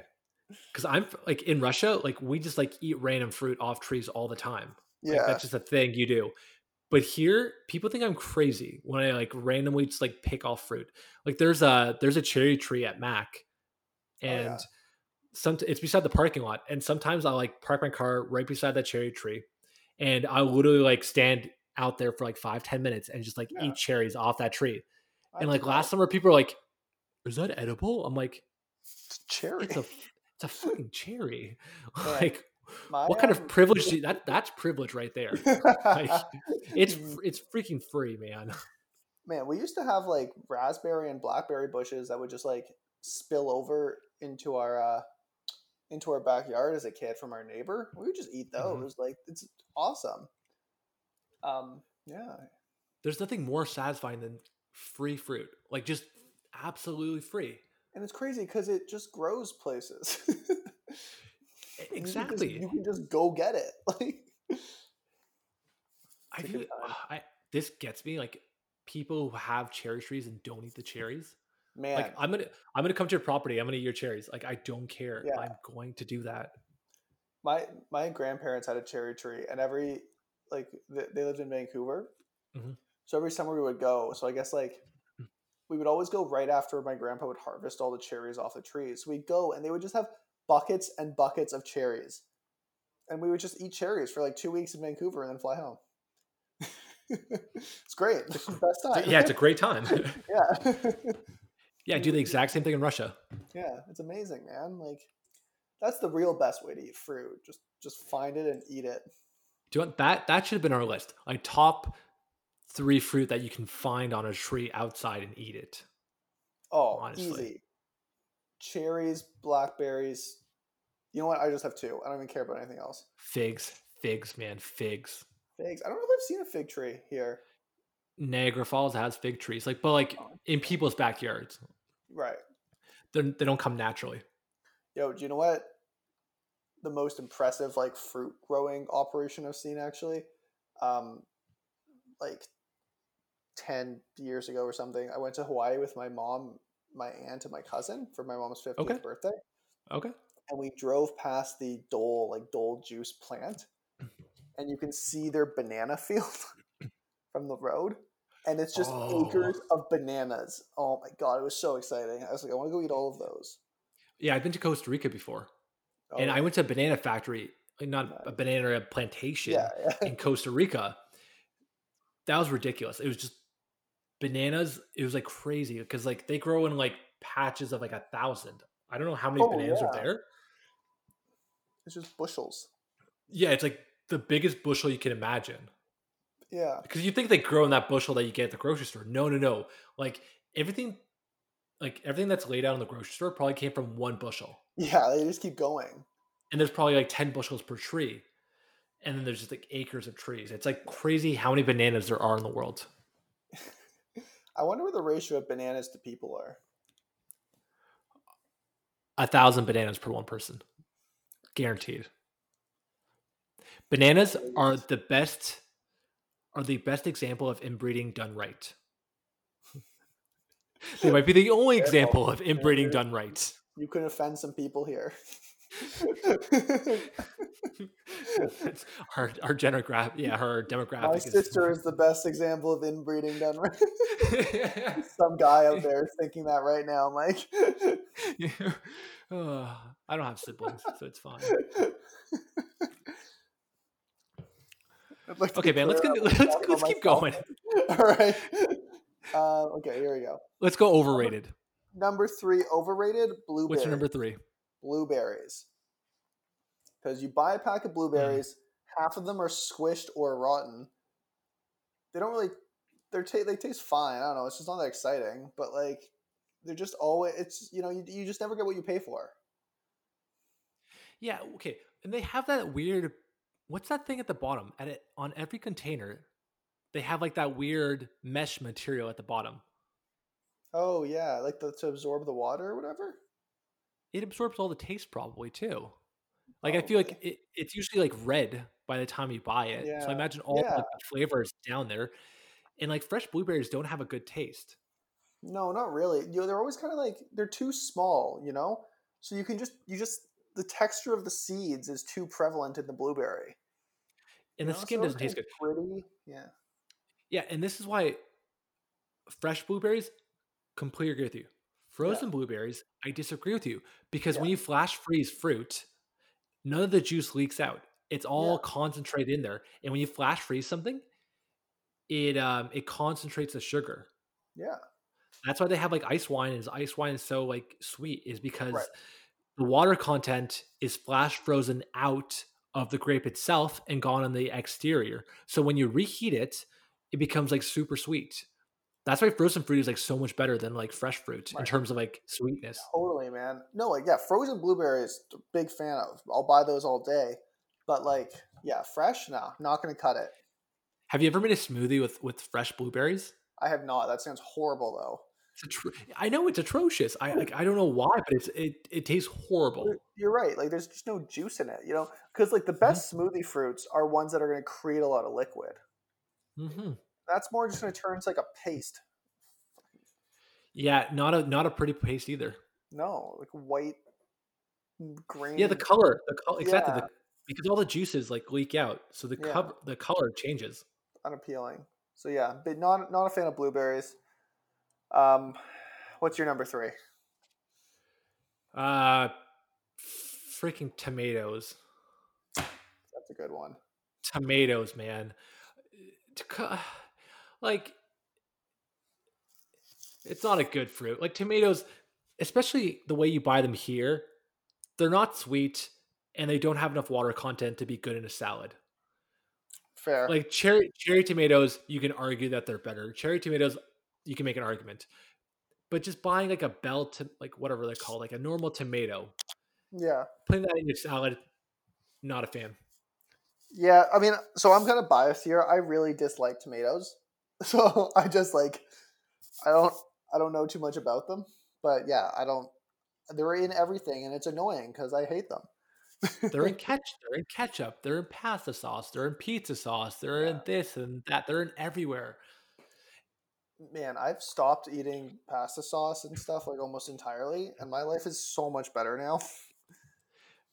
Because i'm like in russia like we just like eat random fruit off trees all the time. Like yeah, that's just a thing you do. But here people think i'm crazy when i like randomly just like pick off fruit. Like there's a there's a cherry tree at mac Oh, yeah. and some it's beside the parking lot and sometimes i'll like park my car right beside that cherry tree and i literally like stand out there for like five ten minutes and just like Yeah. eat cherries off that tree I and like last that. summer people are like is that edible i'm like It's cherry. it's a it's a fucking cherry Yeah. like My, what kind of um, privilege do- that that's privilege right there like it's it's freaking free man man we used to have like raspberry and blackberry bushes that would just like spill over into our uh into our backyard as a kid from our neighbor we would just eat Mhm. those like it's awesome um yeah there's nothing more satisfying than free fruit like just absolutely free and it's crazy because it just grows places E- You can just- exactly you can just go get it like I feel. I this gets me like people who have cherry trees and don't eat the cherries. Man Like I'm gonna I'm gonna come to your property. I'm gonna eat your cherries. Like I don't care. Yeah. I'm going to do that. my my grandparents had a cherry tree and every like th- they lived in vancouver Mhm. so every summer we would go so i guess like Mm. we would always go right after my grandpa would harvest all the cherries off the trees so we'd go and they would just have buckets and buckets of cherries and we would just eat cherries for like two weeks in vancouver and then fly home it's great it's the best time Yeah, it's a great time. yeah yeah, do the exact same thing in Russia. yeah it's amazing man like that's the real best way to eat fruit just just find it and eat it Do you want that? That should have been our list. Like top three fruit that you can find on a tree outside and eat it. Oh, honestly. easy. Cherries, blackberries. You know what? I just have two. I don't even care about anything else. Figs, figs, man, figs. Figs. I don't know if I've seen a fig tree here. Niagara Falls has fig trees, like, but like in people's backyards, Right. They're, they don't come naturally. Yo, do you know what? The most impressive like fruit growing operation I've seen actually, um, like ten years ago or something. I went to Hawaii with my mom, my aunt, and my cousin for my mom's fiftieth Okay. birthday. Okay. and we drove past the Dole like Dole juice plant, and you can see their banana field from the road, and it's just Oh. acres of bananas. Oh my god, it was so exciting! I was like, I want to go eat all of those. Yeah, I've been to Costa Rica before, Oh, and I went to a banana factory, not a banana a plantation yeah, yeah. in Costa Rica. That was ridiculous. It was just bananas. It was like crazy because like they grow in like patches of like a thousand. I don't know how many Oh, bananas are there. it's just bushels. Yeah, it's like the biggest bushel you can imagine. Yeah, Because you think they grow in that bushel that you get at the grocery store. No, no, no. Like everything, like everything that's laid out in the grocery store probably came from one bushel. yeah. They just keep going. and there's probably like 10 bushels per tree. And then there's just like acres of trees. It's like crazy how many bananas there are in the world. I wonder what the ratio of bananas to people are. A thousand bananas per one person. Guaranteed. Bananas are the best are the best example of inbreeding done right. they might be the only example of inbreeding done right. You can offend some people here. our our demographic, yeah, her demographic. My sister is, is the best example of inbreeding done right. Some guy out there is thinking that right now, Mike. yeah. oh, I don't have siblings, so it's fine. Like okay, man. Let's get, let's let's keep going. All right. Uh, okay, here we go. Let's go overrated. Number three, overrated blueberries. What's your number three? Blueberries. Because you buy a pack of mm. blueberries, half of them are squished or rotten. They don't really. They're ta- they taste fine. I don't know. It's just not that exciting. But like, they're just always. It's you know you you just never get what you pay for. Yeah. Okay. And they have that weird what's that thing at the bottom? At it on every container, they have like that weird mesh material at the bottom. Oh yeah, like the, to absorb the water or whatever. It absorbs all the taste probably too. Like I oh, feel like it, it's usually like red by the time you buy it. Yeah. So I imagine all yeah. the flavors down there, and like fresh blueberries don't have a good taste. No, not really. You know, they're always kind of like they're too small. You know, so you can just you just the texture of the seeds is too prevalent in the blueberry. And the skin doesn't taste good. Pretty, yeah. Yeah, and this is why fresh blueberries completely agree with you. Frozen yeah. blueberries, I disagree with you because yeah. when you flash freeze fruit, none of the juice leaks out. It's all yeah. concentrated in there, and when you flash freeze something, it um it concentrates the sugar. Yeah, that's why they have like ice wine. Is ice wine is so like sweet is because right the water content is flash frozen out of the grape itself and gone on the exterior. So when you reheat it, it becomes like super sweet. That's why frozen fruit is like so much better than like fresh fruit right. in terms of like sweetness. Totally, man. No, like yeah, frozen blueberries, big fan of. I'll buy those all day. But like, yeah, fresh, no, not gonna cut it. Have you ever made a smoothie with with fresh blueberries? I have not. That sounds horrible though. Atro- I know it's atrocious. I like I don't know why, but it's it it tastes horrible. You're right. Like there's just no juice in it, you know, because like the best mm-hmm. smoothie fruits are ones that are going to create a lot of liquid. Mm-hmm. That's more just going to turn into like a paste. Yeah, not a not a pretty paste either. No, like white, green. Yeah, the color, the color exactly. Yeah. The, because all the juices like leak out, so the yeah. cover the color changes. Unappealing. So yeah, but not not a fan of blueberries. Um, what's your number three? Uh, freaking tomatoes. That's a good one. Tomatoes, man. Like, it's not a good fruit. Like tomatoes, especially the way you buy them here, they're not sweet and they don't have enough water content to be good in a salad. Fair. Like cherry cherry tomatoes, you can argue that they're better. Cherry tomatoes you can make an argument. But just buying like a bell to like whatever they're called, like a normal tomato. Yeah. Putting that in your salad, not a fan. Yeah, I mean, so I'm kind of biased here. I really dislike tomatoes. So I just like I don't I don't know too much about them. But yeah, I don't they're in everything and it's annoying because I hate them. they're in ketchup. They're in ketchup. They're in pasta sauce. They're in pizza sauce. They're yeah. in this and that. They're in everywhere man, I've stopped eating pasta sauce and stuff like almost entirely, and my life is so much better now.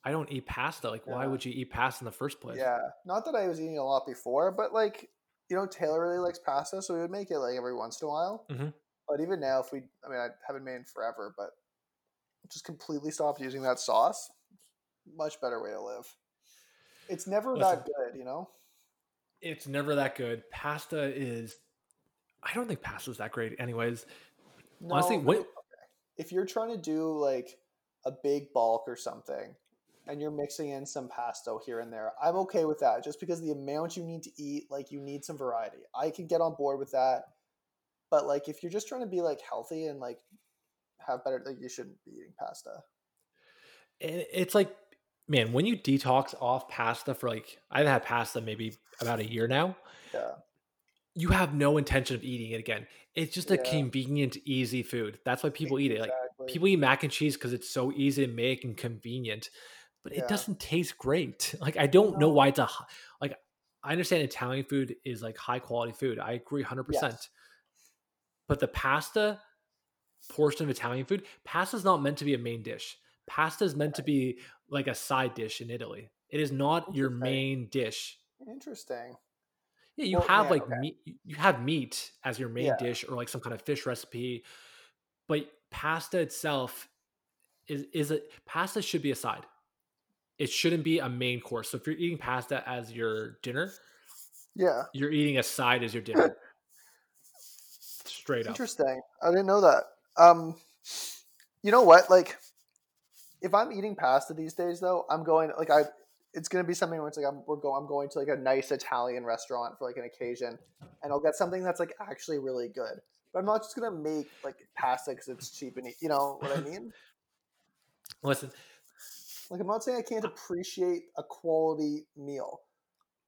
I don't eat pasta. Like, yeah. why would you eat pasta in the first place? Yeah, not that I was eating a lot before, but like, you know, Taylor really likes pasta, so we would make it like every once in a while. Mm-hmm. But even now, if we, I mean, I haven't made it forever, but just completely stopped using that sauce. Much better way to live. It's never Listen, that good, you know. It's never that good. Pasta is I don't think pasta's that great, anyways. No, Honestly, what if you're trying to do like a big bulk or something, and you're mixing in some pasto here and there? I'm okay with that, just because the amount you need to eat, like you need some variety. I can get on board with that, but like if you're just trying to be like healthy and like have better, like you shouldn't be eating pasta. It's like man, when you detox off pasta for like I've had pasta maybe about a year now. Yeah. You have no intention of eating it again. It's just a convenient, easy food. That's why people eat it. Like people eat mac and cheese because it's so easy to make and convenient, but Yeah. it doesn't taste great. Like I don't know why it's a like. I understand Italian food is like high quality food. I agree hundred percent. But the pasta portion of Italian food, pasta is not meant to be a main dish. Pasta is meant to be like a side dish in Italy. It is not your main dish. Interesting. Yeah, you Well, have yeah, like okay. meat. You have meat as your main Yeah. dish, or like some kind of fish recipe. But pasta itself is is a pasta should be a side. It shouldn't be a main course. So if you're eating pasta as your dinner, Yeah. you're eating a side as your dinner. Straight up. Interesting. I didn't know that. Um, you know what? Like, if I'm eating pasta these days, though, I'm going like I. It's gonna be something where it's like I'm we're going. I'm going to like a nice Italian restaurant for like an occasion, and I'll get something that's like actually really good. But I'm not just gonna make like pasta because it's cheap and you know what I mean. Listen, Like I'm not saying I can't appreciate a quality meal,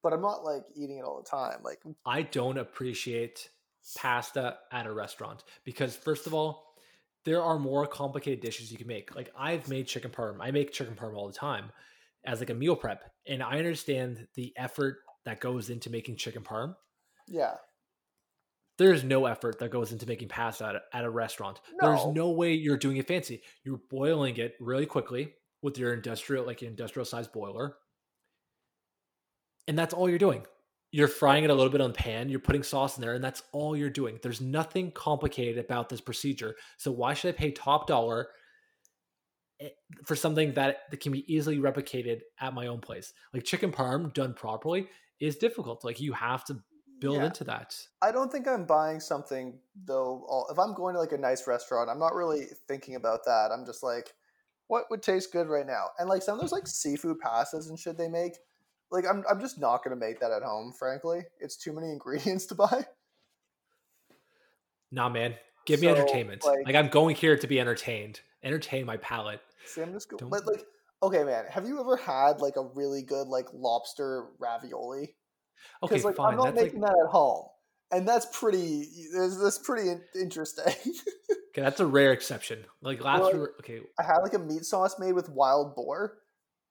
but I'm not like eating it all the time. Like I don't appreciate pasta at a restaurant because first of all, there are more complicated dishes you can make. Like I've made chicken parm. I make chicken parm all the time as like a meal prep. And I understand the effort that goes into making chicken parm. yeah, There's no effort that goes into making pasta at a, at a restaurant. There's No. no way you're doing it fancy. You're boiling it really quickly with your industrial, like industrial size boiler. And that's all you're doing. You're frying it a little bit on the pan, you're putting sauce in there, and that's all you're doing. There's nothing complicated about this procedure. So why should I pay top dollar Eh, for something that, that can be easily replicated at my own place? Like chicken parm done properly is difficult. Like you have to build Yeah. into that. I don't think I'm buying something though. If I'm going to like a nice restaurant, I'm not really thinking about that. I'm just like, what would taste good right now? And like some of those like seafood pastas and shit they make, like I'm I'm just not gonna make that at home. Frankly, it's too many ingredients to buy. Nah, man. Give me entertainment. like- Like, I'm going here to be entertained. Entertain my palate. See, I'm just go- but like, okay, man, have you ever had like a really good like lobster ravioli? Okay, like fine. I'm not That's making like that at home, and that's pretty. That's, pretty interesting. okay, that's a rare exception. Like last like- year, okay, I had like a meat sauce made with wild boar,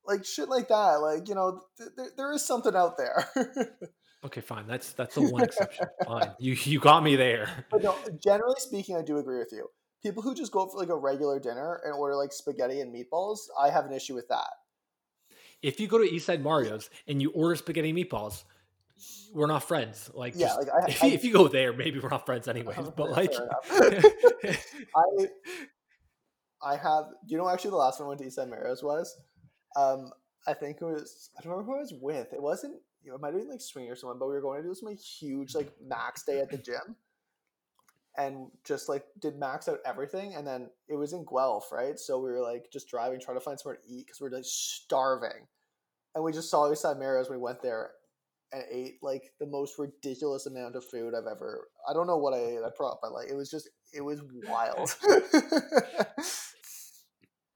like shit like that. Like you know, th- th- there is something out there. okay, fine. That's that's the one exception. fine. You you got me there. but no, generally speaking, I do agree with you. People who just go for like a regular dinner and order like spaghetti and meatballs, I have an issue with that. If you go to Eastside Mario's and you order spaghetti and meatballs, we're not friends. Like, Yeah, just, like, I- if, I- you, if you go there, maybe we're not friends anyways. Fair But like. I I have. You know actually the last one I went to Eastside Mario's was? Um, I think it was. I don't remember who I was with. It wasn't. You know, it might have been like swing or someone, but we were going to do some like huge like max day at the gym, and just like did max out everything, and then it was in Guelph, right? So we were like just driving, trying to find somewhere to eat because we were like starving, and we just saw we Eastside Mario's. We went there. And ate like the most ridiculous amount of food I've ever. I don't know what I ate. I brought, but like it was just it was wild.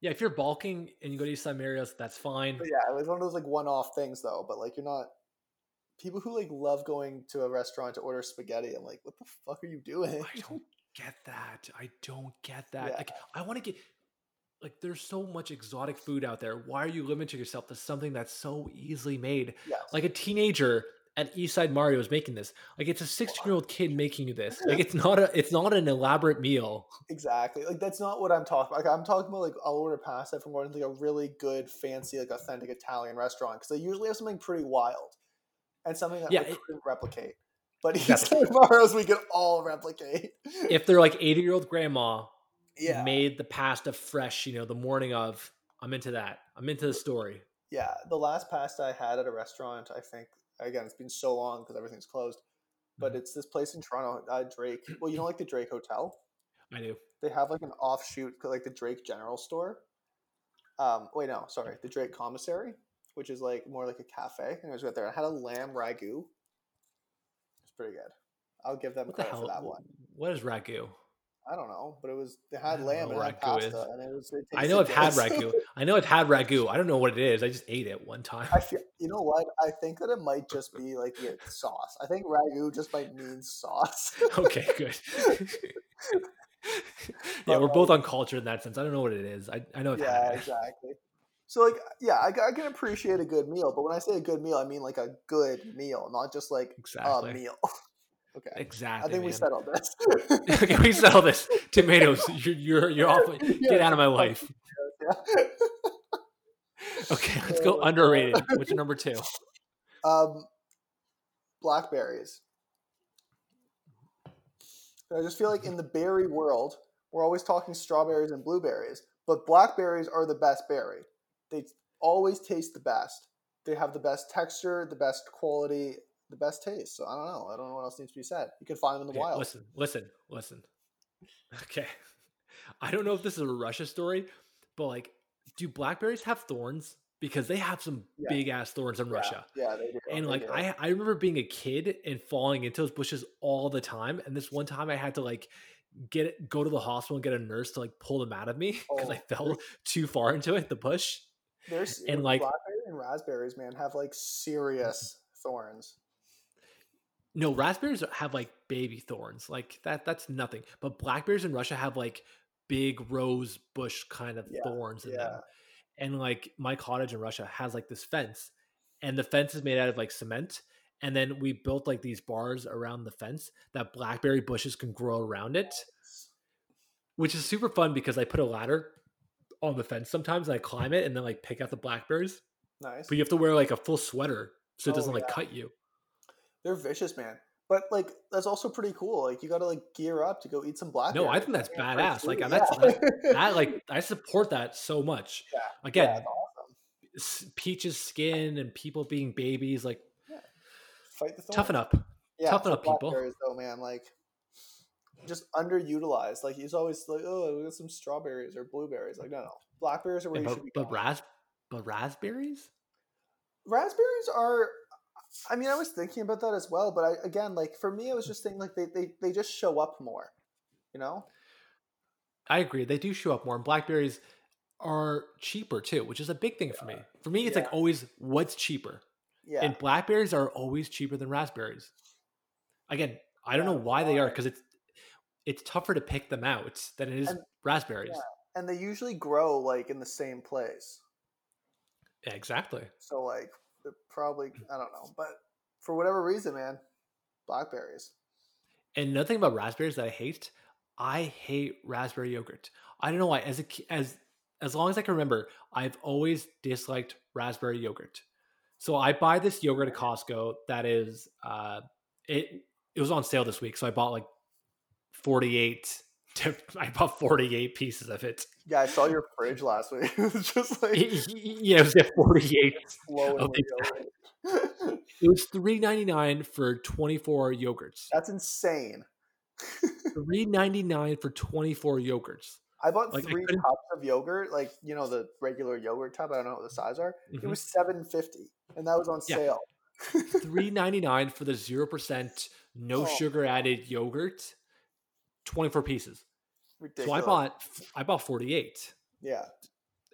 yeah, if you're bulking and you go to Eastside Mario's, that's fine. But yeah, it was one of those like one-off things though. But like, you're not people who like love going to a restaurant to order spaghetti. I'm like, what the fuck are you doing? I don't get that. I don't get that. Yeah. Like, I want to get like there's so much exotic food out there. Why are you limiting yourself to something that's so easily made? Yes. Like a teenager at Eastside Mario is making this. Like it's a 16 year old kid making you this. Like it's not a it's not an elaborate meal. exactly. Like that's not what I'm talking about. Like I'm talking about like I'll order pasta from going to like a really good, fancy, like authentic Italian restaurant because they usually have something pretty wild and something that Yeah, we couldn't replicate. But Exactly. Eastside Mario's we can all replicate. If they're like 80 year old grandma yeah. made the pasta fresh, you know, the morning of, I'm into that. I'm into the story. Yeah, the last pasta I had at a restaurant, I think again, it's been so long because everything's closed. But Mhm. it's this place in Toronto, uh, Drake. Well, you know, like the Drake Hotel. I do. They have like an offshoot, like the Drake General Store. Um, wait, no, sorry, the Drake Commissary, which is like more like a cafe. And I was right there. I had a lamb ragu. It's pretty good. I'll give them What the credit hell? for that one. What is ragu? I don't know, but it was they had lamb and it had pasta, is. and it was. It I know I've had ragu. I know I've had ragu. I don't know what it is. I just ate it one time. I feel, you know what? I think that it might just be like the sauce. I think ragu just might mean sauce. okay, good. yeah, we're both um uncultured in that sense. I don't know what it is. I, I know I've yeah, it. exactly. So like, yeah, I, I can appreciate a good meal, but when I say a good meal, I mean like a good meal, not just like Exactly. a meal. okay, Exactly. I think we settled this. okay, we settle this. Tomatoes. You're you're you're off. Get out of my life. Yeah. Okay, let's go underrated. What's your number two? Um, blackberries. I just feel like in the berry world, we're always talking strawberries and blueberries, but blackberries are the best berry. They always taste the best. They have the best texture, the best quality, the best taste. So I don't know. I don't know what else needs to be said. You can find them in the Okay, wild. listen, listen, listen. Okay. I don't know if this is a Russia story, but like, do blackberries have thorns? Because they have some Yeah. big ass thorns in Yeah, Russia. Yeah, they do. And they like do. I, I remember being a kid and falling into those bushes all the time. And this one time I had to like get go to the hospital and get a nurse to like pull them out of me because Oh, I fell too far into it, the bush. There's and, like- blackberries and raspberries, man, have like serious thorns. No, raspberries have like baby thorns. Like that that's nothing. But blackberries in Russia have like big rose bush kind of Yeah, thorns in yeah. them. And like my cottage in Russia has like this fence. And the fence is made out of like cement. And then we built like these bars around the fence that blackberry bushes can grow around it, which is super fun because I put a ladder on the fence sometimes and I climb it and then like pick out the blackberries. Nice. But you have to wear like a full sweater so it Oh, doesn't like yeah. cut you. They're vicious, man. But like that's also pretty cool. Like you got to like gear up to go eat some blackberries. No, I think that's Yeah, badass. Like free, that's yeah. that like I support that so much. Yeah, Again, yeah, awesome. peaches skin and people being babies, like Fight the thorns. toughen up. Yeah, toughen up, people. though, man. Like just underutilized. Like he's always like, oh, we got some strawberries or blueberries. Like no, no, blackberries are where And you but should be. but ras but raspberries? raspberries are i mean i was thinking about that as well but I, again like for me i was just thinking like they, they they just show up more you know I agree. They do show up more, and blackberries are cheaper too, which is a big thing for me. For me, it's Yeah. like always what's cheaper, yeah and blackberries are always cheaper than raspberries. Again, I don't know Yeah, why they are because it's it's tougher to pick them out than it is And- raspberries. yeah. and they usually grow like in the same place Yeah, exactly. so like they're probably i don't know but for whatever reason man blackberries And another thing about raspberries that I hate, I hate raspberry yogurt. I don't know why. As a as as long as I can remember, I've always disliked raspberry yogurt. So I buy this yogurt at Costco that is uh it it was on sale this week, so I bought like 48 I bought 48 pieces of it. yeah i saw your fridge last week it was just like yeah, it was at 48. flowing of with. It was 3.99 for 24 yogurts. that's insane 3.99 for 24 yogurts. I bought Like, three couldn't- cups of yogurt, like you know the regular yogurt tub. I don't know what the size are. It Mhm. was seven fifty, and that was on Yeah. sale. three ninety nine for the zero percent, no Oh. sugar added yogurt, twenty four pieces. Ridiculous. So I bought I bought forty eight. Yeah,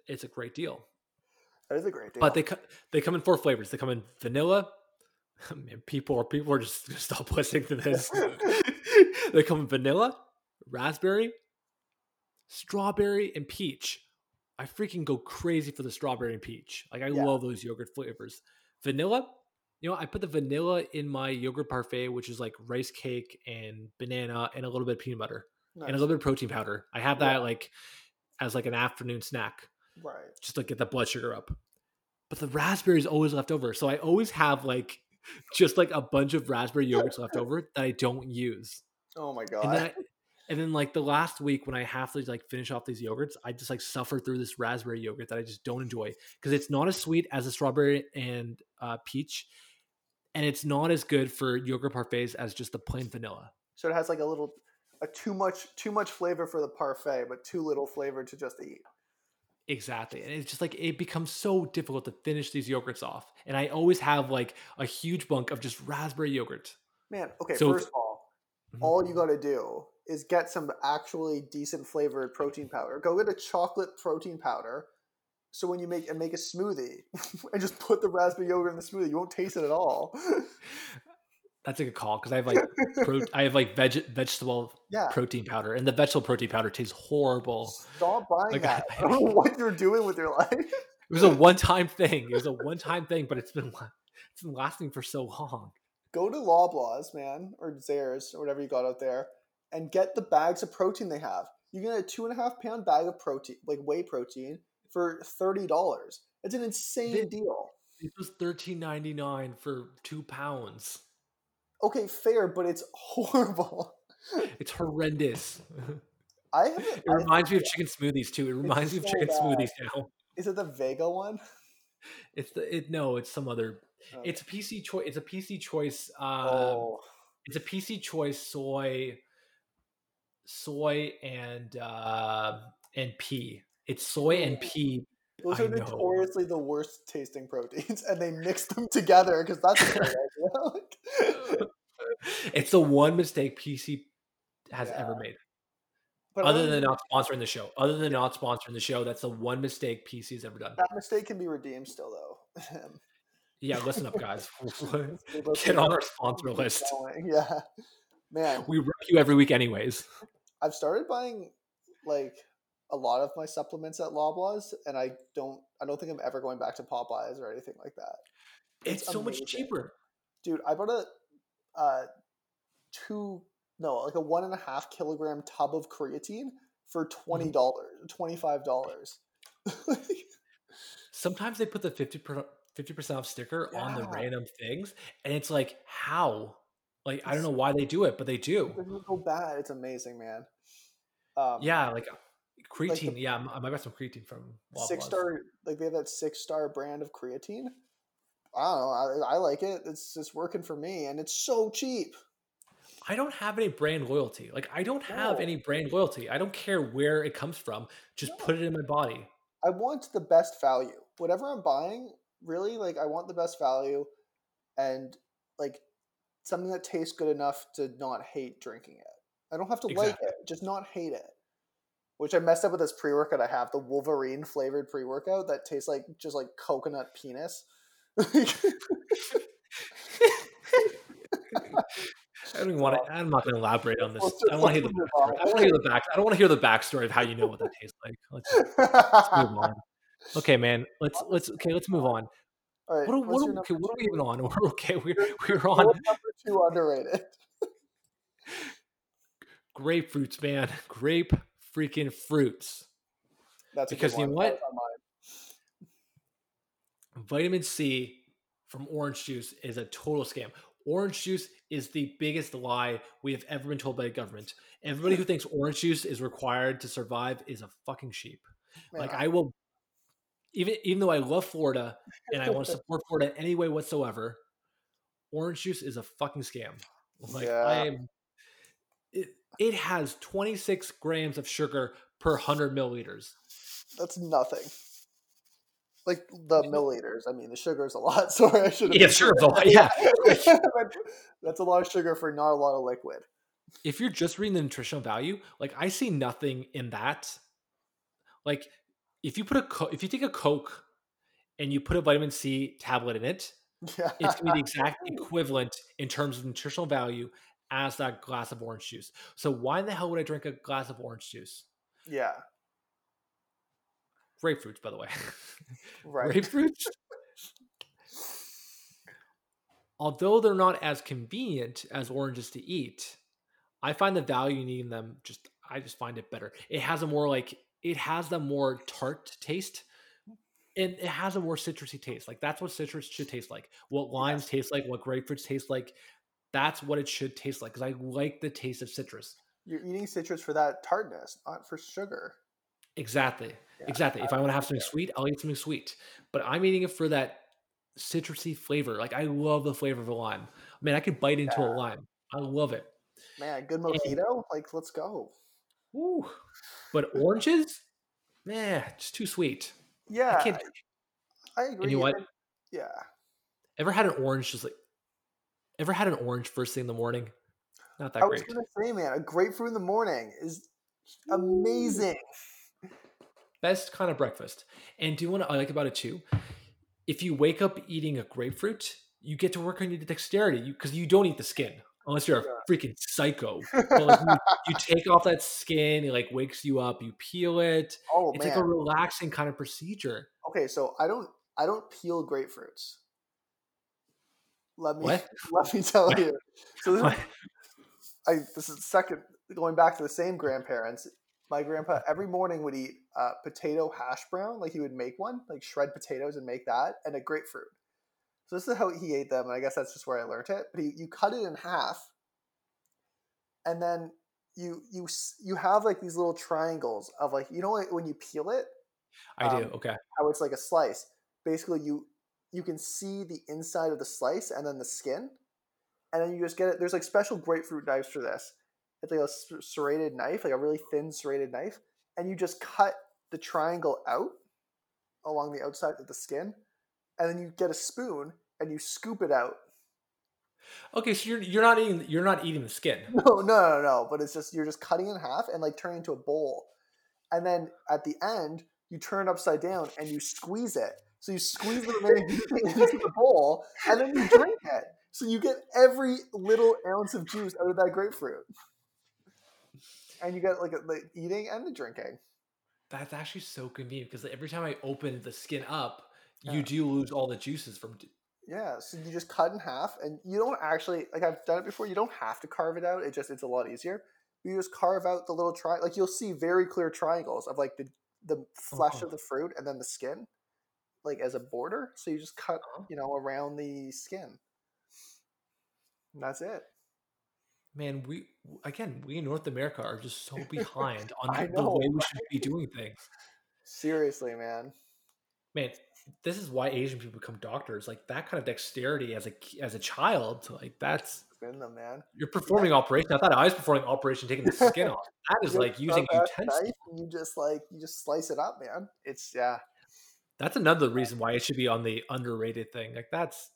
It's a great deal. that is a great deal. But they they come in four flavors. They come in vanilla. Man, people are people are just gonna stop listening to this. they come in vanilla, raspberry, strawberry, and peach. I freaking go crazy for the strawberry and peach. Like I Yeah. love those yogurt flavors. Vanilla, you know, I put the vanilla in my yogurt parfait, which is like rice cake and banana and a little bit of peanut butter and a little bit of protein powder. I have Yeah. that like as like an afternoon snack right. just to get the blood sugar up. But the raspberry is always left over. So I always have like just like a bunch of raspberry yogurts left over that I don't use. Oh my god. And then I, and then like the last week when I have to like finish off these yogurts, I just like suffer through this raspberry yogurt that I just don't enjoy because it's not as sweet as a strawberry and uh, peach, and it's not as good for yogurt parfaits as just the plain vanilla. so it has like a little, a too much, too much flavor for the parfait, but too little flavor to just eat. Exactly. And it's just like it becomes so difficult to finish these yogurts off. And I always have like a huge bunk of just raspberry yogurt. Man, okay. So- first of all, Mhm. all you got to do is get some actually decent flavored protein powder. Go get a chocolate protein powder. So when you make and make a smoothie and just put the raspberry yogurt in the smoothie, you won't taste it at all. That's a good call because I have like pro- I have like veg- vegetable Yeah. protein powder, and the vegetable protein powder tastes horrible. Stop buying Like, that. I- I don't know what you're doing with your life. It was a one time thing. It was a one time thing, but it's been it's been lasting for so long. Go to Loblaws, man, or Zehrs, or whatever you got out there, and get the bags of protein they have. You get a two and a half pound bag of protein, like whey protein, for thirty dollars. It's an insane They- deal. It was thirteen ninety nine for two pounds. Okay, fair, but it's horrible. It's horrendous. I have. It reminds me of chicken smoothies too. It reminds me of so chicken bad. smoothies now. Is it the Vega one? It's the it no, it's some other. Oh. It's a PC choice. It's a PC choice. Um, oh, It's a PC choice soy, soy and uh, and pea. It's soy and pea. those I are know. notoriously the worst tasting proteins, and they mix them together because that's a great idea. It's the one mistake PC has Yeah. ever made. but Other other than not sponsoring the show. Other than not sponsoring the show, that's the one mistake PC's ever done. that mistake can be redeemed still, though. Yeah, listen up, guys. Get on our sponsor list. Yeah, man. We rip you every week, anyways. I've started buying like a lot of my supplements at Loblaws, and I don't. I don't think I'm ever going back to Popeyes or anything like that. It's, It's so much cheaper. dude i bought a uh two no like a one and a half kilogram tub of creatine for twenty Mm-hmm. dollars twenty five dollars Sometimes they put the 50 percent off sticker on the random things, and it's like, how? Like, I don't know why they do it, but they do. go bad it's amazing man um Yeah, like creatine. yeah, um, um, I might got some creatine from six star like they have that six star brand of creatine i don't know I, I like it it's it's working for me and it's so cheap I don't have any brand loyalty. Like, I don't have No. any brand loyalty. I don't care where it comes from. Just No. put it in my body. I want the best value. Whatever I'm buying, really, like I want the best value and like something that tastes good enough to not hate drinking it. I don't have to like it, just not hate it. Which I messed up with this pre workout I have, the Wolverine flavored pre workout that tastes like just like coconut penis. I don't even want to. I'm not going to elaborate on this. I don't want to hear the move backstory. I don't want to hear the back. I don't want to hear the backstory of how you know what that tastes like. Let's, let's move on. Okay, man. Let's let's okay. Let's move on. All right, What are, what are, okay, what are we even on? We're okay. We're we're on number two underrated. grapefruits, man. Grape freaking fruits. That's Because you know what? That was on mine. Vitamin C from orange juice is a total scam. Orange juice is the biggest lie we have ever been told by the government. Everybody who thinks orange juice is required to survive is a fucking sheep. Man, like I will even even though I love Florida and I want to support Florida any way whatsoever, orange juice is a fucking scam. Like Yeah. I am it, it has 26 grams of sugar per 100 milliliters. That's nothing. Like the milliliters. I mean, the sugar is a lot. Sorry, I should have. Yeah, sure. it's a lot, Yeah. That's a lot of sugar for not a lot of liquid. if you're just reading the nutritional value, like I see nothing in that. Like if you put a co- if you take a Coke and you put a vitamin C tablet in it, Yeah. it's gonna be the exact equivalent in terms of nutritional value as that glass of orange juice. So why in the hell would I drink a glass of orange juice? yeah. Grapefruits, by the way. Right. Grapefruits. Although they're not as convenient as oranges to eat, I find the value in eating them just I just find it better. It has a more like it has the more tart taste. And it has a more citrusy taste. Like that's what citrus should taste like. What limes taste like, what grapefruits taste like. That's what it should taste like. Because I like the taste of citrus. You're eating citrus for that tartness, not for sugar. Exactly. Yeah, exactly. If I want to have something sweet, I'll eat something sweet. But I'm eating it for that citrusy flavor. Like I love the flavor of a lime. Man, I could bite into a lime. I love it. Man, good mojito. Like, let's go. Woo. But oranges, man, just too sweet. Yeah, I can't. I agree. And you know what? Yeah. Ever had an orange just like? Ever had an orange first thing in the morning? not that I was gonna say, man, a grapefruit in the morning is amazing. Best kind of breakfast. And do you want to I like about it too? If you wake up eating a grapefruit, you get to work on your dexterity because you, don't eat the skin unless you're a freaking psycho. Like you, you take off that skin, it like wakes you up. You peel it. Oh It's man. like a relaxing kind of procedure. okay, so I don't I don't peel grapefruits. Let me What? let me tell What? you. So this, I this is second going back to the same grandparents. My grandpa every morning would eat uh, potato hash brown, like he would make one, like shred potatoes and make that, and a grapefruit. So this is how he ate them, and I guess that's just where I learned it. But he, you cut it in half, and then you you you have like these little triangles of like you know when you peel it, I do. Um, Okay. how it's like a slice. Basically, you you can see the inside of the slice and then the skin, and then you just get it. There's like special grapefruit knives for this. It's like a serrated knife, like a really thin serrated knife, and you just cut the triangle out along the outside of the skin, and then you get a spoon and you scoop it out. Okay, so you're you're not eating you're not eating the skin. No, no, no, no. But it's just you're just cutting in half and like turning into a bowl, and then at the end you turn it upside down and you squeeze it. So you squeeze the remaining into the bowl, and then you drink it. So you get every little ounce of juice out of that grapefruit, and you get like the eating and the drinking. That's actually so convenient because every time I open the skin up, Yeah. you do lose all the juices from. Yeah, so you just cut in half, and you don't actually like I've done it before. You don't have to carve it out. It just it's a lot easier. You just carve out the little tri like you'll see very clear triangles of like the the flesh Uh-huh. of the fruit and then the skin, like as a border. So you just cut Uh-huh. you know around the skin. And that's it. Man, we again we in North America are just so behind on I the, know, way we should be doing things. Seriously, man. Man, this is why Asian people become doctors. Like that kind of dexterity as a as a child, like that's in them, man. you're performing operation. I thought I was performing operation taking the skin off. That is like using utensils. knife you just like you just slice it up, man. It's yeah, That's another reason why it should be on the underrated thing. Like that's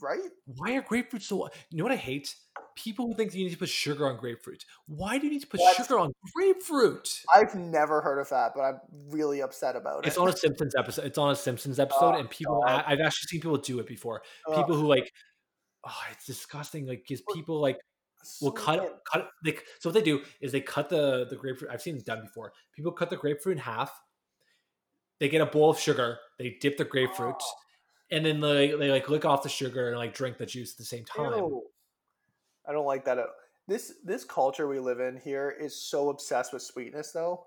right. why are grapefruits so you know what I hate? People who think you need to put sugar on grapefruit. Why do you need to put What? sugar on grapefruit? I've never heard of that, but I'm really upset about it. It's on a Simpsons episode. It's on a Simpsons episode, Oh, and people. God. I, I've actually seen people do it before. Ugh, People who like, oh, it's disgusting. Like, gives But- people like will cut weird. cut. Like, so what they do is they cut the the grapefruit. I've seen it done before. People cut the grapefruit in half. They get a bowl of sugar. They dip the grapefruit, Oh. and then they they like lick off the sugar and like drink the juice at the same time. Ew. I don't like that. At this this culture we live in here is so obsessed with sweetness, though.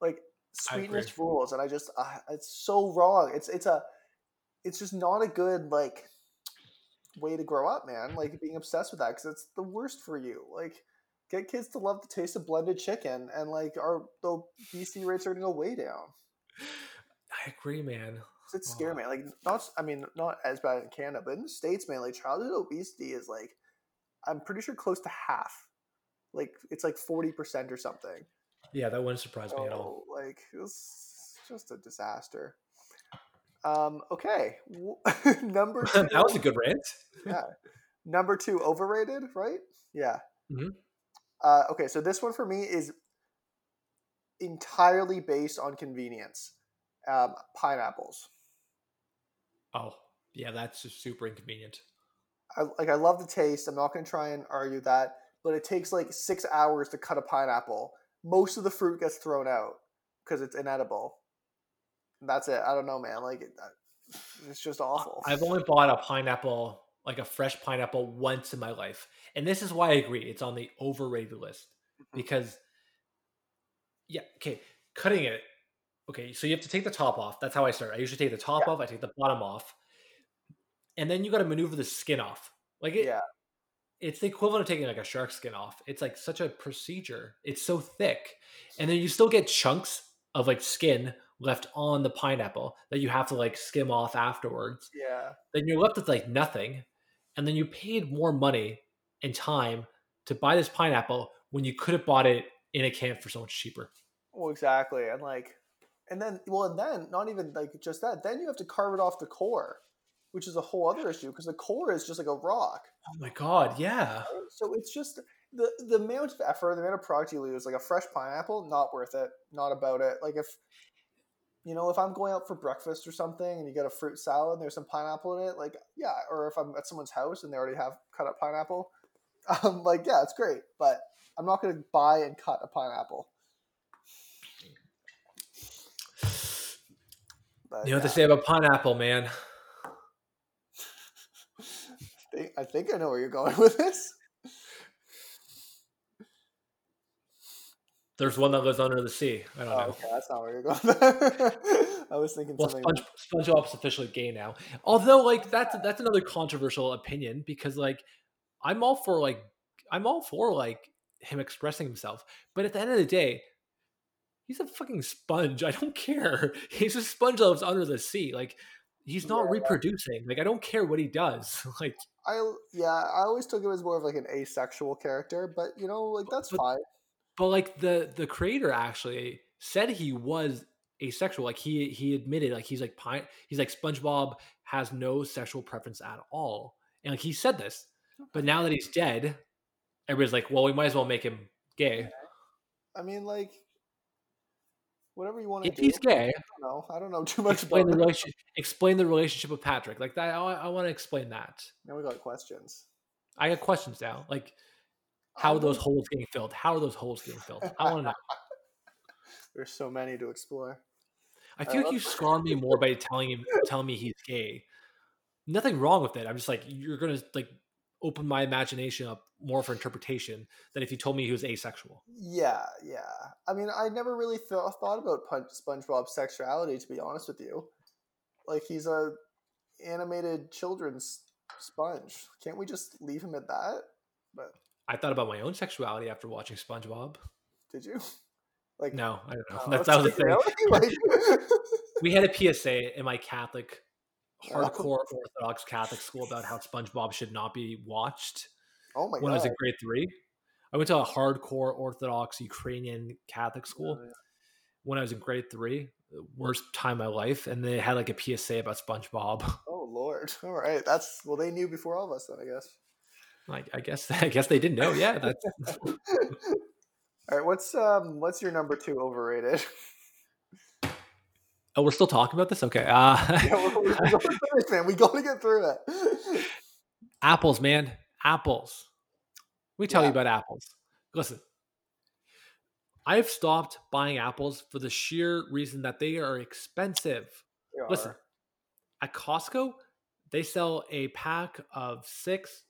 Like sweetness rules, and I just uh, it's so wrong. It's it's a it's just not a good like way to grow up, man. Like being obsessed with that because it's the worst for you. Like get kids to love the taste of blended chicken, and like our the BC rates are going to go way down. I agree, man. It's scary, man. Like not, I mean, not as bad in Canada, but in the states, man, like childhood obesity is like, I'm pretty sure close to half. Like it's like forty percent or something. Yeah, that wouldn't surprise me at all. Like it was just a disaster. Um. Okay. Number two. that was a good rant. yeah. Number two, overrated, right? Yeah. Mhm. Uh, okay, so this one for me is entirely based on convenience. Um, pineapples. Oh, yeah, that's just super inconvenient. I like I love the taste. I'm not going to try and argue that, but it takes like six hours to cut a pineapple. Most of the fruit gets thrown out because it's inedible. That's it. I don't know, man. Like it, uh, it's just awful. I've only bought a pineapple, like a fresh pineapple, once in my life, and this is why I agree. It's on the overrated list Mm-hmm. because, yeah, okay, cutting it. Okay, so you have to take the top off. That's how I start. I usually take the top Yeah. off. I take the bottom off, and then you got to maneuver the skin off. Like it, yeah, it's the equivalent of taking like a shark skin off. It's like such a procedure. It's so thick. And then you still get chunks of like skin left on the pineapple that you have to like skim off afterwards. yeah. Then you're left with like nothing. And then you paid more money and time to buy this pineapple when you could have bought it in a camp for so much cheaper. Well, exactly. And like, and then well, and then not even like just that. Then you have to carve it off the core. which is a whole other issue because the core is just like a rock. Oh my god, yeah. So it's just the the amount of effort, the amount of product you lose, like a fresh pineapple, not worth it. Not about it. Like if you know, if I'm going out for breakfast or something and you get a fruit salad and there's some pineapple in it, like yeah, or if I'm at someone's house and they already have cut up pineapple, um, like yeah, it's great, but I'm not going to buy and cut a pineapple. But, you know what they say about pineapple, man. I think, I think I know where you're going with this. There's one that lives under the sea. I don't oh, know. Okay, that's not where you're going. I was thinking well, something. Sponge, SpongeBob's officially gay now. Although, like that's that's another controversial opinion because, like, I'm all for like I'm all for like him expressing himself, but at the end of the day, he's a fucking sponge. I don't care. He's a sponge that lives under the sea. Like he's not yeah, reproducing. Like I don't care what he does. like I yeah, I always took him as more of like an asexual character, but you know, like that's but, fine. But like the the creator actually said he was asexual. Like he he admitted like he's like pine he's like SpongeBob has no sexual preference at all. And like he said this. But now that he's dead, everybody's like, well, we might as well make him gay. I mean, like, whatever you want to if do. he's gay, I don't know. I don't know too much explain about the relationship. Explain the relationship with Patrick. Like that, I, I want to explain that. Now we got questions. I got questions now. Like, how are those holes getting filled? How are those holes getting filled? I want to know. There's so many to explore. I feel like you scar me more by telling him, telling me he's gay. Nothing wrong with it. I'm just like you're gonna like open my imagination up more for interpretation than if you told me he was asexual. Yeah, yeah. I mean, I never really th- thought about SpongeBob's sexuality, to be honest with you. Like he's a animated children's sponge. Can't we just leave him at that? But I thought about my own sexuality after watching SpongeBob. Did you? Like no, I don't know. Oh, That's that was the thing. Really? we had a PSA in my Catholic oh. hardcore Orthodox Catholic school about how SpongeBob should not be watched. Oh my god. when God. I was in grade three, I went to a hardcore Orthodox Ukrainian Catholic school. Oh, yeah. When I was in grade three, worst time of my life, and they had like a PSA about SpongeBob. Oh Lord! All right, that's well, they knew before all of us, then I guess. Like I guess I guess they didn't know. Yeah, that's. all right, what's um what's your number two overrated? Oh, we're still talking about this. Okay. Uh, yeah, we're, we're finish, man. We got to get through it. apples, man. Apples. Let me tell yeah. you about apples. Listen, I've stopped buying apples for the sheer reason that they are expensive. They Listen, at Costco, they sell a pack of six,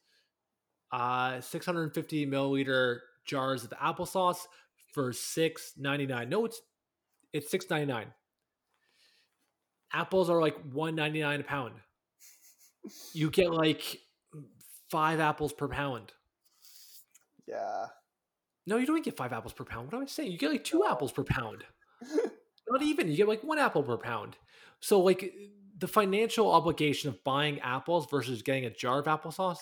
uh, 650 milliliter jars of applesauce for six ninety nine. No, it's it's six ninety nine apples are like 1.99 a pound. You get like five apples per pound. Yeah. No, you don't get five apples per pound. What am I saying? You get like two apples per pound. Not even. You get like one apple per pound. So like the financial obligation of buying apples versus getting a jar of applesauce,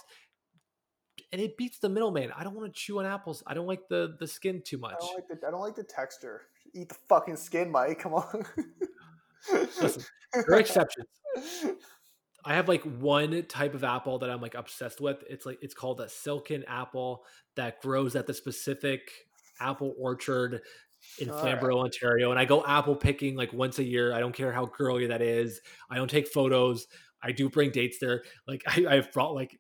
and it beats the middleman. I don't want to chew on apples. I don't like the the skin too much. I don't like the I don't like the texture. Eat the fucking skin, Mike. Come on. Listen, there are exceptions. I have like one type of apple that I'm like obsessed with. It's like it's called a silken apple that grows at the specific apple orchard in All Flamborough, right. Ontario. And I go apple picking like once a year. I don't care how girly that is. I don't take photos. I do bring dates there. Like I, I've brought like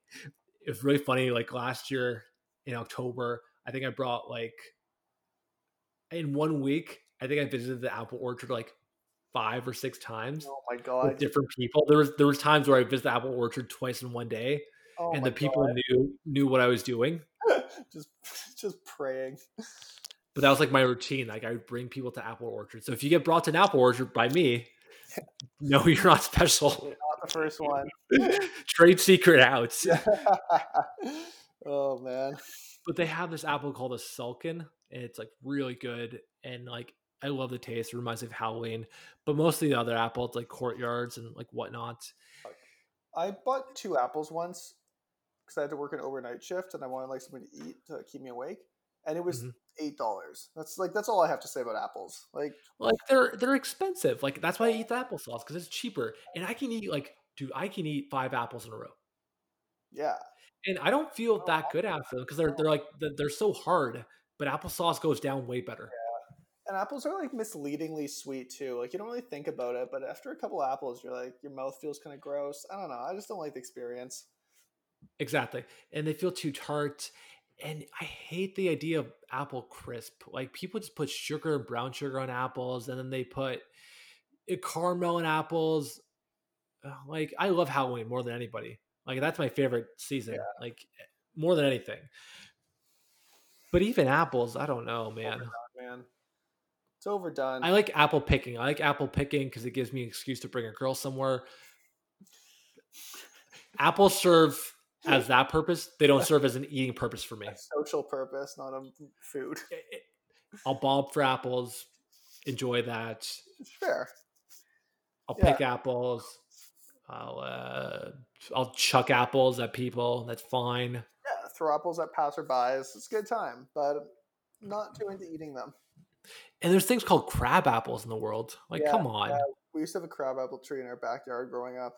it's really funny. Like last year in October, I think I brought like in one week. I think I visited the apple orchard like five or six times. Oh my god! With different people. There was there was times where I visited Apple Orchard twice in one day, oh and the people god. knew knew what I was doing. just just praying. But that was like my routine. Like I would bring people to Apple Orchard. So if you get brought to an Apple Orchard by me, no, you're not special. You're not the first one. Trade secret out. oh man. But they have this apple called a Silken, and it's like really good. And like I love the taste. It reminds me of Halloween, but mostly the other apples like Cortlands and like whatnot. I bought two apples once because I had to work an overnight shift and I wanted like something to eat to keep me awake, and it was mm-hmm. eight dollars. That's like that's all I have to say about apples. Like, like they're they're expensive. Like that's why I eat the applesauce because it's cheaper, and I can eat like dude, I can eat five apples in a row. Yeah. And I don't feel Oh, that good after them because they're they're like they're they're so hard, but applesauce goes down way better. And apples are like misleadingly sweet too. Like you don't really think about it, but after a couple apples, you're like your mouth feels kind of gross. I don't know. I just don't like the experience. Exactly. And they feel too tart. And I hate the idea of apple crisp. Like people just put sugar and brown sugar on apples and then they put uh, caramel in apples. Like I love Halloween more than anybody. Like that's my favorite season. Like more than anything. But even apples, I don't know, man. Man, it's overdone. I like apple picking. I like apple picking because it gives me an excuse to bring a girl somewhere. Apples serve as that purpose. They don't serve as an eating purpose for me. a social purpose, not a food. I'll bob for apples, enjoy that. It's fair. I'll Yeah. pick apples. I'll uh, I'll chuck apples at people. That's fine. Yeah, throw apples at passerbys. It's a good time, but not too into eating them. And there's things called crab apples in the world. Like, Yeah, come on. yeah. We used to have a crab apple tree in our backyard growing up.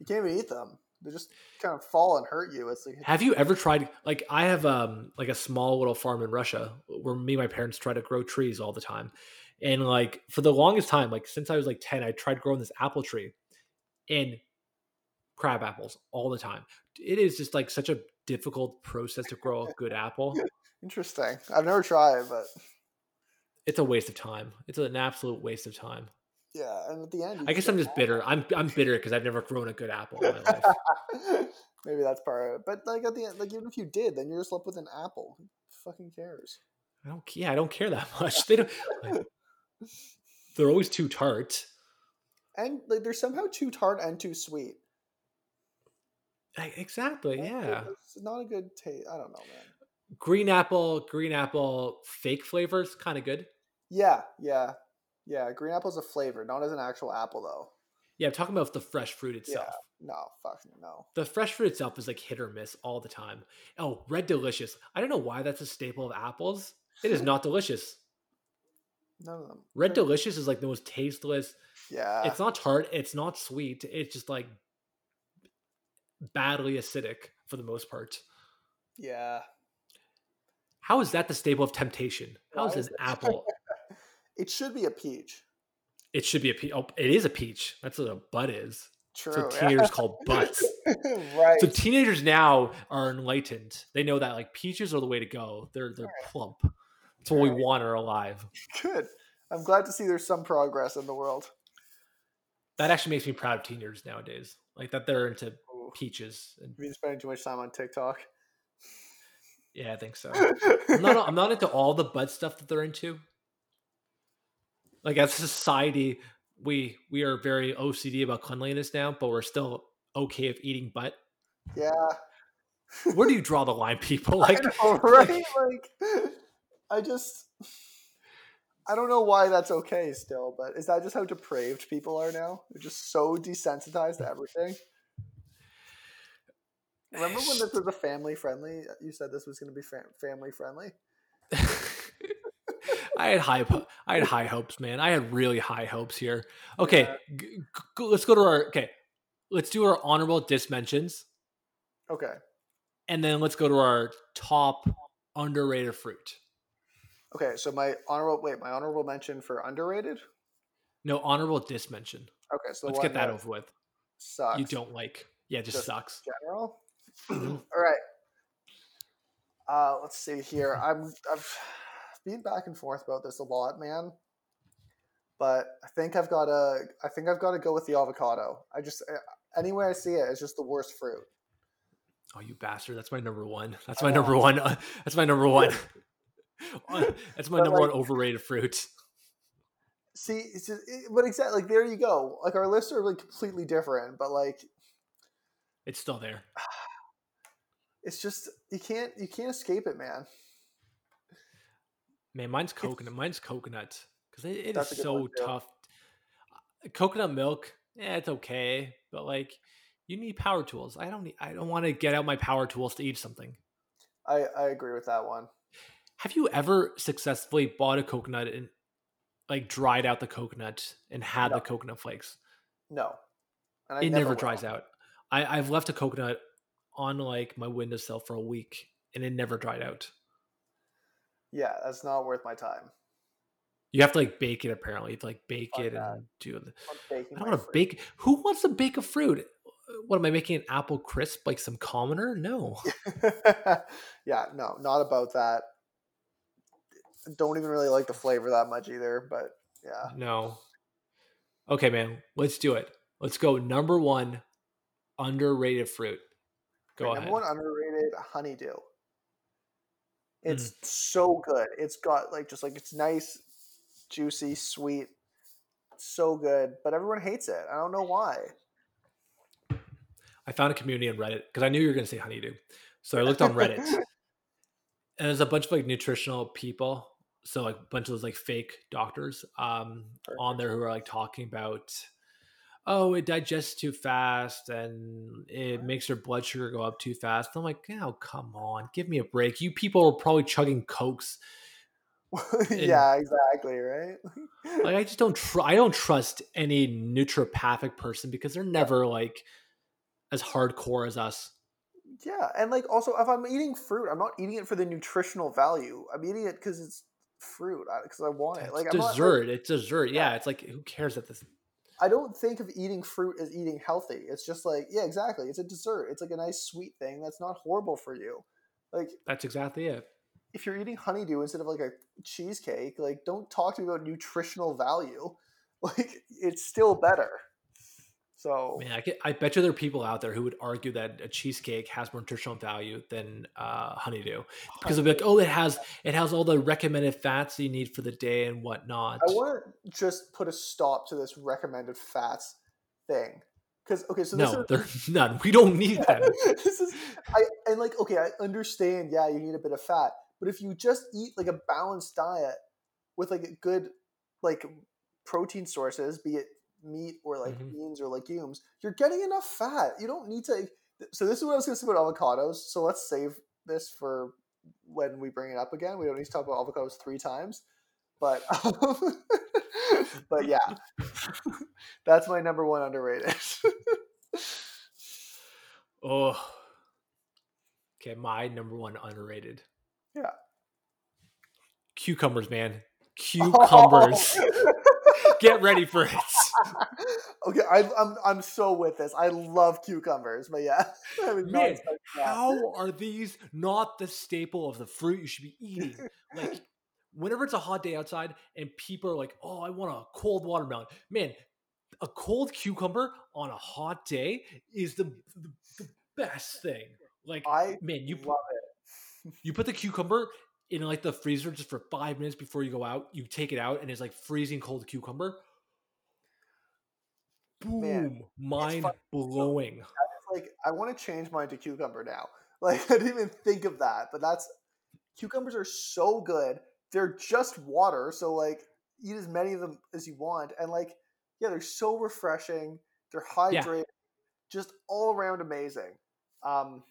You can't even eat them. They just kind of fall and hurt you. It's like Have you ever tried like I have um like a small little farm in Russia where me and my parents try to grow trees all the time. And like for the longest time, like since I was like 10, I tried growing this apple tree and crab apples all the time. It is just like such a difficult process to grow a good apple. interesting. I've never tried, but It's a waste of time. It's an absolute waste of time. yeah. And at the end, I guess I'm just bitter. I'm I'm bitter because I've never grown a good apple in my life. Maybe that's part of it. But like at the end, like even if you did, then you're just left with an apple. Who fucking cares? I don't yeah, I don't care that much. They don't like, they're always too tart. And like they're somehow too tart and too sweet. Like, Exactly, Like, yeah. It's not a good taste. I don't know, man. green apple green apple fake flavors kind of good Yeah, yeah, yeah. Green apple's a flavor, not as an actual apple though. yeah i'm talking about the fresh fruit itself Yeah. No, fucking no. the fresh fruit itself is like hit or miss all the time oh red delicious i don't know why that's a staple of apples it is not delicious None of them. red delicious is like the most tasteless Yeah. it's not tart it's not sweet it's just like badly acidic for the most part yeah. how is that the staple of temptation How is Why is is an apple It should be a peach. it should be a peach oh it is a peach that's what a butt is True. so yeah. teenagers call butts right. So teenagers now are enlightened. They know that like peaches are the way to go. They're they're plump. That's what we want our life. Good. I'm glad to see there's some progress in the world. That actually makes me proud of teenagers nowadays. Like that they're into Ooh. peaches. And You've been spending too much time on TikTok. yeah, I think so. I'm not I'm not into all the bud stuff that they're into. Like as a society, we we are very OCD about cleanliness now, but we're still okay with eating butt. yeah. Where do you draw the line, people? I Like know, right? Like, I just, I don't know why that's okay still, but is that just how depraved people are now? They're just so desensitized to everything. Remember when this was a family friendly? You said this was going to be fam- family friendly. I had high, I had high hopes, man. I had really high hopes here. Okay, Yeah. g- g- let's go to our. Okay, let's do our honorable dismentions, Okay. and then let's go to our top underrated fruit. Okay. So my honorable wait, my honorable mention for underrated. No, honorable dismention. Okay. So let's get that over with. Sucks. You don't like? Yeah, it just, Just- sucks. general. All right. Uh, let's see here. I'm I've been back and forth about this a lot, man. But I think I've got to. I think I've got to go with the avocado. I just uh, anywhere I see it, it's just the worst fruit. Oh, you bastard! That's my number one. That's my know. number one. uh, That's my number one. That's my number like- one overrated fruit. See, it's just, it, but exactly like there you go. Like our lists are like completely different, but like It's still there. it's just you can't you can't escape it, man. Man, mine's coconut. Mine's coconut because it, it is That's a good so one, tough. Uh, Coconut milk, yeah, it's okay, but like, you need power tools. I don't need. I don't want to get out my power tools to eat something. I I agree with that one. Have you ever successfully bought a coconut and like dried out the coconut and had No. the coconut flakes? No, and I it never never dries out. I, I've left a coconut on like my windowsill for a week and it never dried out. Yeah, that's not worth my time. You have to like bake it apparently. You have to like bake Fuck it that. and do it. Baking I don't want to bake. Who wants to bake a fruit? What am I making an apple crisp like some commoner? No. yeah, no, not about that. Don't even really like the flavor that much either, but yeah. No. Okay, man. Let's do it. Let's go. Number one, underrated fruit. Go Right, ahead. Number one underrated honeydew. It's Mm. so good. It's got like just like it's nice, juicy, sweet, so good. But everyone hates it. I don't know why. I found a community on Reddit because I knew you were going to say honeydew. So I looked on Reddit, and there's a bunch of like nutritional people. So like a bunch of those like fake doctors um, on there who are like talking about, oh, it digests too fast and it makes your blood sugar go up too fast. I'm like, oh, come on, give me a break. You people are probably chugging cokes. yeah, exactly. Right. Like I just don't tr- I don't trust any naturopathic person because they're never like as hardcore as us. Yeah, and like also, if I'm eating fruit, I'm not eating it for the nutritional value. I'm eating it because it's fruit, because I want it. Like I'm not, like, dessert. it's dessert. Yeah. Yeah, it's like who cares at this? I don't think of eating fruit as eating healthy. It's just like, yeah, exactly. It's a dessert. It's like a nice sweet thing that's not horrible for you. Like That's exactly it. if you're eating honeydew instead of like a cheesecake, like don't talk to me about nutritional value. Like it's still better. So Man, I, get, I bet you there are people out there who would argue that a cheesecake has more nutritional value than uh, honeydew because they'll be like, oh, it has it has all the recommended fats you need for the day and whatnot. I want to just put a stop to this recommended fats thing. Because okay, so no, is there's none. We don't need them. this is I and like okay, I understand. Yeah, you need a bit of fat, but if you just eat like a balanced diet with like a good like protein sources, be it meat or like Mhm. beans or legumes, you're getting enough fat. You don't need to. So this is what I was going to say about avocados. So let's save this for when we bring it up again. We don't need to talk about avocados three times, but but yeah, that's my number one underrated. Oh, okay. My number one underrated. Yeah. Cucumbers, man. Cucumbers. Get ready for it. okay, I, I'm I'm so with this. I love cucumbers, but yeah, Man. How are these not the staple of the fruit you should be eating? Like, whenever it's a hot day outside and people are like, "Oh, I want a cold watermelon," man, a cold cucumber on a hot day is the the, the best thing. Like, I man, you love you put the cucumber in like the freezer just for five minutes before you go out. You take it out and it's like freezing cold cucumber. Boom! Man, Mind blowing. it. Like I want to change mine to cucumber now. Like I didn't even think of that, but that's cucumbers are so good. They're just water, so like eat as many of them as you want, and like yeah, they're so refreshing. They're hydrated, just all around amazing. Um,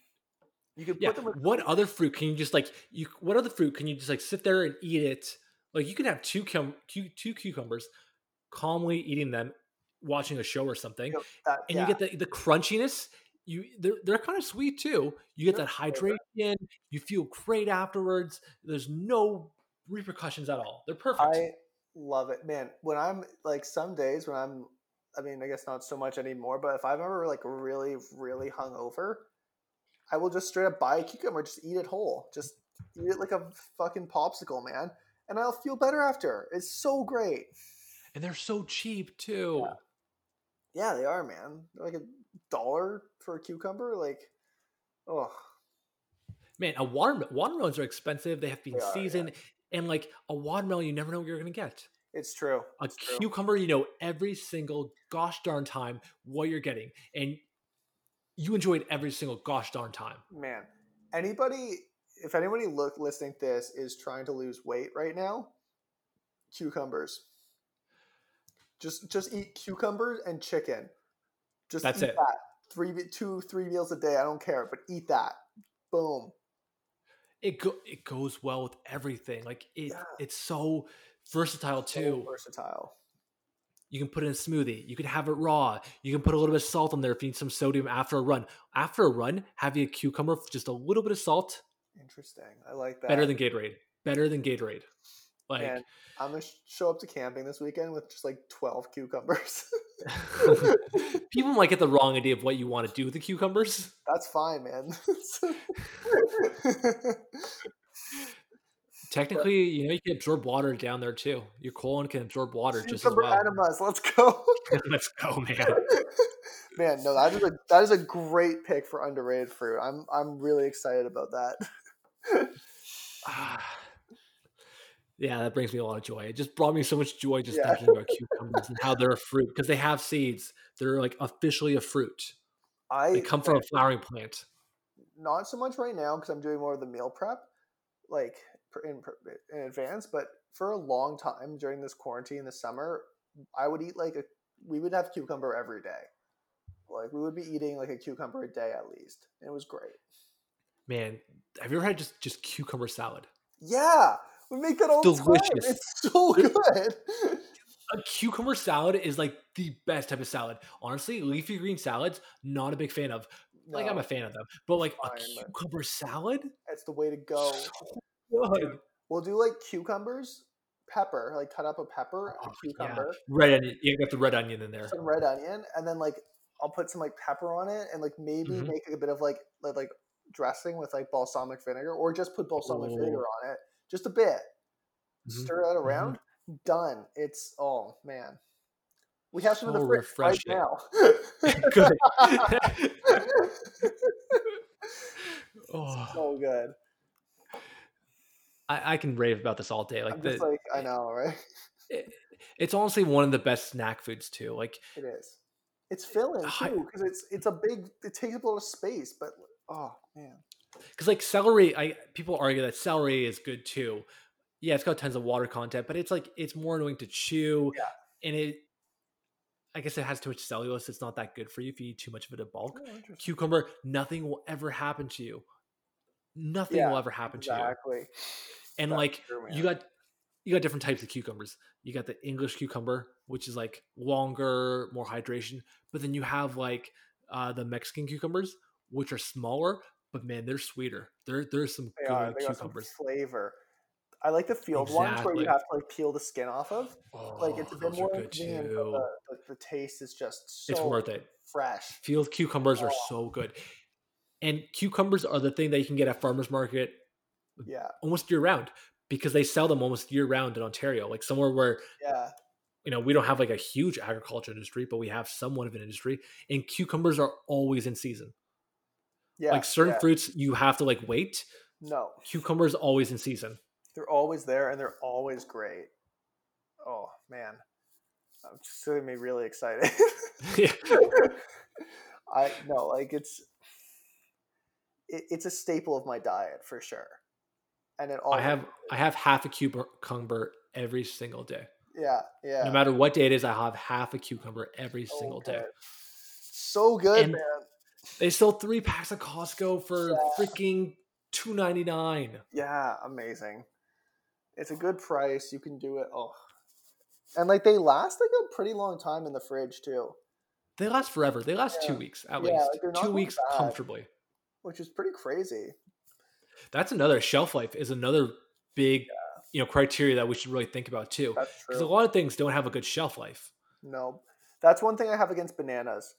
you could put Yeah. them with What other fruit can you just like you? What other fruit can you just like sit there and eat it? Like you can have two cum, two cucumbers, calmly eating them, watching a show or something, that, and yeah. you get the the crunchiness. You they're they're kind of sweet too. You get that hydration. You feel great afterwards. There's no repercussions at all. They're perfect. I love it, man. When I'm like some days when I'm, I mean, I guess not so much anymore, but if I'm ever like really, really hungover, I will just straight up buy a cucumber, just eat it whole, just eat it like a fucking popsicle, man, and I'll feel better after. It's so great. and they're so cheap too. Yeah, they are, man. They're like a dollar for a cucumber, like, oh, Man, a water watermelons are expensive. They have to be are, yeah. seasoned, and like a watermelon, you never know what you're gonna get. it's true. a It's true. cucumber you know every single gosh darn time what you're getting and you enjoy it every single gosh darn time man anybody if anybody look listening to this is trying to lose weight right now cucumbers just just eat cucumbers and chicken just That's eat it. that three two three meals a day i don't care but eat that boom it go it goes well with everything like it Yeah. it's so versatile So too versatile You can put it in a smoothie. You can have it raw. You can put a little bit of salt on there if you need some sodium after a run. After a run, having a cucumber, with just a little bit of salt, Interesting. I like that. better than Gatorade. Better than Gatorade. Like Man, I'm gonna show up to camping this weekend with just like 12 cucumbers. people might get the wrong idea of what you want to do with the cucumbers. That's fine, man. Technically, you know, you can absorb water down there too. Your colon can absorb water just as Cucumber well. enemas, let's go. Let's go, man. man, no, that is a that is a great pick for underrated fruit. I'm I'm really excited about that. Ah. Ah. yeah, that brings me a lot of joy. It just brought me so much joy just Yeah. thinking about cucumbers and how they're a fruit because they have seeds. They're like officially a fruit. I They come from a flowering plant. not so much right now because I'm doing more of the meal prep, like in in advance. But for a long time during this quarantine this summer, I would eat like a we would have cucumber every day. Like we would be eating like a cucumber a day at least. And it was great. Man, have you ever had just just cucumber salad? Yeah, we make that all the time. Delicious. It's so good. A cucumber salad is like the best type of salad. Honestly, leafy green salads, not a big fan of. Like I'm a fan of them, but like a fine, but- cucumber salad, it's the way to go. so good. We'll do like cucumbers, pepper, like cut up a pepper, Oh, a yeah. cucumber, Red onion. You got the red onion in there. some red onion, and then like I'll put some like pepper on it, and like maybe Mhm. make a bit of like like, like dressing with like balsamic vinegar, or just put balsamic Oh. vinegar on it, just a bit. Mhm. Stir that around. Done. It's oh man. We have some of the fridge right now. Good. oh, so good. I, I can rave about this all day. Like the, like I know, right? it- it's honestly one of the best snack foods too. Like It is. It's filling too because it's it's a big. It takes up a lot of space, but oh man, because like celery, I people argue that celery is good too. Yeah, it's got tons of water content, but it's like it's more annoying to chew, Yeah. and it. I guess it has too much cellulose. It's not that good for you if you eat too much of it in bulk. Oh. Cucumber, nothing will ever happen to you. Nothing Yeah, will ever happen to you. exactly. And That's like true, you got you got different types of cucumbers. You got the English cucumber, which is like longer, more hydration. But then you have like uh, the Mexican cucumbers, which are smaller, but man, they're sweeter. There, there's some They good are. They got some cucumbers. flavor. I like the field ones where you have to like peel the skin off of. Like oh, it's a Oh, bit more good but too. the, the, the taste is just so It's worth it. fresh. Field cucumbers are Oh. so good, and cucumbers are the thing that you can get at farmers market Yeah, almost year round because they sell them almost year round in Ontario. Like somewhere where yeah, you know we don't have like a huge agriculture industry, but we have somewhat of an industry, and cucumbers are always in season. Yeah. like certain yeah. fruits you have to like wait No, cucumbers always in season they're always there and they're always great. Oh man, I'm just getting me really excited. yeah I no, like it's it, it's a staple of my diet for sure. And it all i have i have half a cucumber every single day yeah, yeah. no matter what day it is i have half a cucumber every single day So good, And- man. They sell three packs of costco for Yeah. freaking 2.99 Yeah, amazing. It's a good price. You can do it. Oh, and like they last like a pretty long time in the fridge too, they last forever they last two weeks at Yeah, least like, two weeks bad. comfortably which is pretty crazy. that's another shelf life is another big you know criteria that we should really think about too because a lot of things don't have a good shelf life No, that's one thing I have against bananas.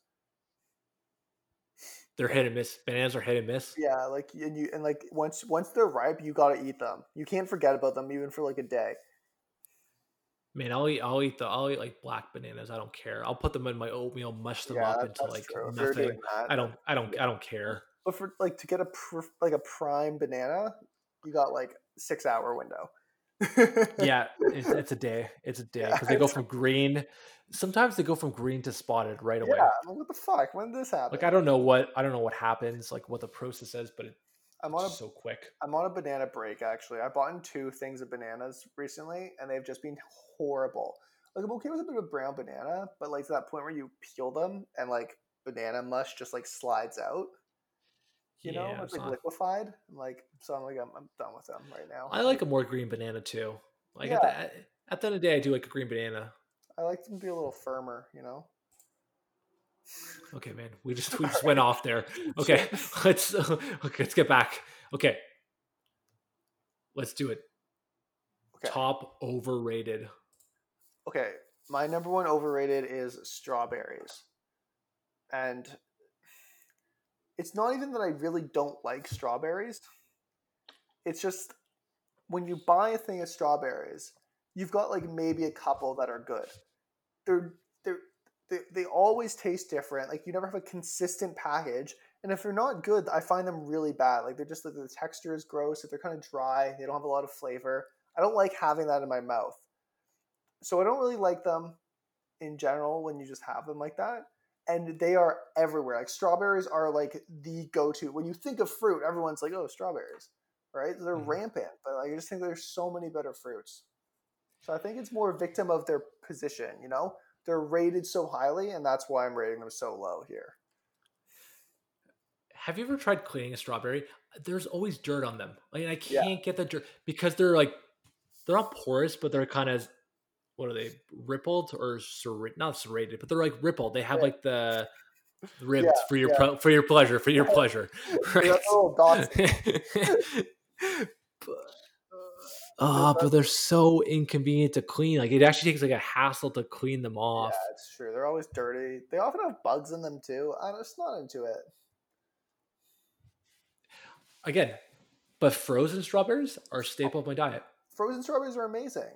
They're hit and miss bananas are hit and miss Yeah, like and you and like once once they're ripe, you gotta eat them. You can't forget about them even for like a day. Man, I'll eat. I'll eat the. I'll eat like black bananas. I don't care. I'll put them in my oatmeal, mush them yeah, up into like true. Nothing. that, I don't. I don't. I don't care. But for like to get a pr- like a prime banana, you got like six hour window. Yeah, it's, it's a day. It's a day Yeah, because they go from green. Sometimes they go from green to spotted right away. Yeah, what the fuck? When did this happen? Like I don't know what I don't know what happens. Like what the process is, but I'm on a it's so quick. I'm on a banana break actually. I bought in two things of bananas recently, and they've just been horrible. Like I'm okay with a bit of brown banana, but like to that point where you peel them and like banana mush just like slides out. You know, Yeah, it's it's like not- liquefied. Like, so I'm like, I'm, I'm done with them right now. I like a more green banana too. Like Yeah. at, the, at the end of the day, I do like a green banana. I like them to be a little firmer, you know. Okay, man. We just we just went off there. Okay, let's uh, okay, let's get back. Okay, let's do it. Okay. Top overrated. Okay, my number one overrated is strawberries. And it's not even that I really don't like strawberries. It's just when you buy a thing of strawberries, you've got like maybe a couple that are good. They're they're they, they always taste different. Like you never have a consistent package. And if they're not good, I find them really bad. Like they're just like the texture is gross. If they're kind of dry, they don't have a lot of flavor. I don't like having that in my mouth. So I don't really like them in general when you just have them like that. And they are everywhere. Like strawberries are like the go-to. When you think of fruit, everyone's like, "Oh, strawberries." Right? They're Mhm. rampant, but like, I just think there's so many better fruits. So I think it's more a victim of their position, you know? They're rated so highly and that's why I'm rating them so low here. Have you ever tried cleaning a strawberry? There's always dirt on them. Like I can't get the dirt because they're like they're not porous, but they're kind of what are they rippled or serrated? Not serrated, but they're like rippled. They have like the ribbed Yeah, for your yeah. ple- for your pleasure, for your pleasure. They got little oh, that's- but they're so inconvenient to clean. Like it actually takes like a hassle to clean them off. Yeah, it's true. They're always dirty. They often have bugs in them too. I'm just not into it. Again, but frozen strawberries are a staple of my diet. Frozen strawberries are amazing,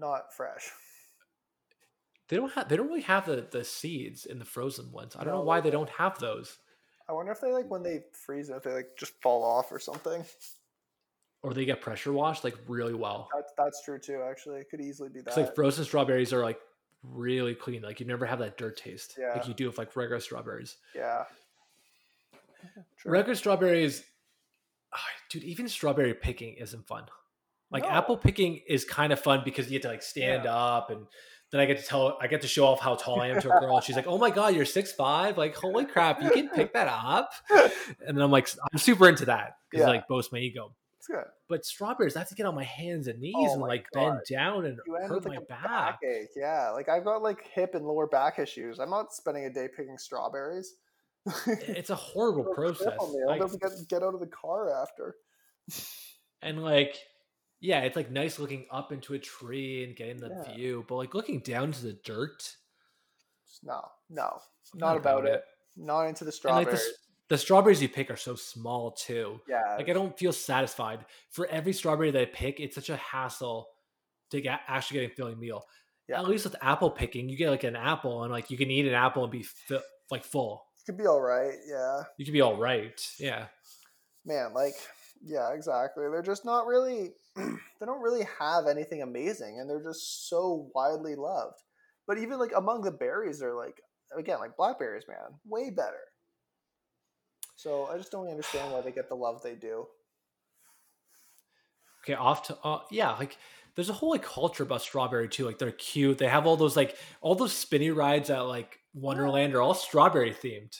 not fresh. They don't have. They don't really have the the seeds in the frozen ones. I don't know why they don't have those, I wonder if they like when they freeze them, if they like just fall off or something. or they get pressure washed like really well. That's that's true too. Actually, it could easily be that. Like frozen strawberries are like really clean. Like you never have that dirt taste Yeah. like you do with like regular strawberries. yeah. True. Regular strawberries, ah, dude. Even strawberry picking isn't fun. Like apple picking is kind of fun because you get to like stand up and then I get to tell I get to show off how tall I am to a girl and she's like, "Oh my god, you're six five! Like holy crap, you can pick that up!" And then I'm like, I'm super into that because Yeah. like boasts my ego. It's good. But strawberries, I have to get on my hands and knees Oh and like God. bend down and You hurt my like back. backache. Yeah, like I've got like hip and lower back issues. I'm not spending a day picking strawberries. It's a horrible process. I'll Like, get, get out of the car after. and like, yeah, it's like nice looking up into a tree and getting the Yeah. view, but like looking down to the dirt, No, no, not about it. Not into the strawberries. like the, the strawberries you pick are so small too. yeah, Like I don't feel satisfied for every strawberry that I pick. It's such a hassle to get actually get a filling meal. Yeah. At least with apple picking, you get like an apple and like you can eat an apple and be fi- like full. it could be all right. Yeah, You could be all right. Yeah. man, like yeah, exactly. They're just not really. they don't really have anything amazing, and they're just so widely loved. But even like among the berries, they're like again like blackberries, man, way better. So I just don't understand why they get the love they do. Okay, off to uh, yeah, like there's a whole like culture about strawberry too. Like they're cute. They have all those like all those spinny rides at like Wonderland are all strawberry themed.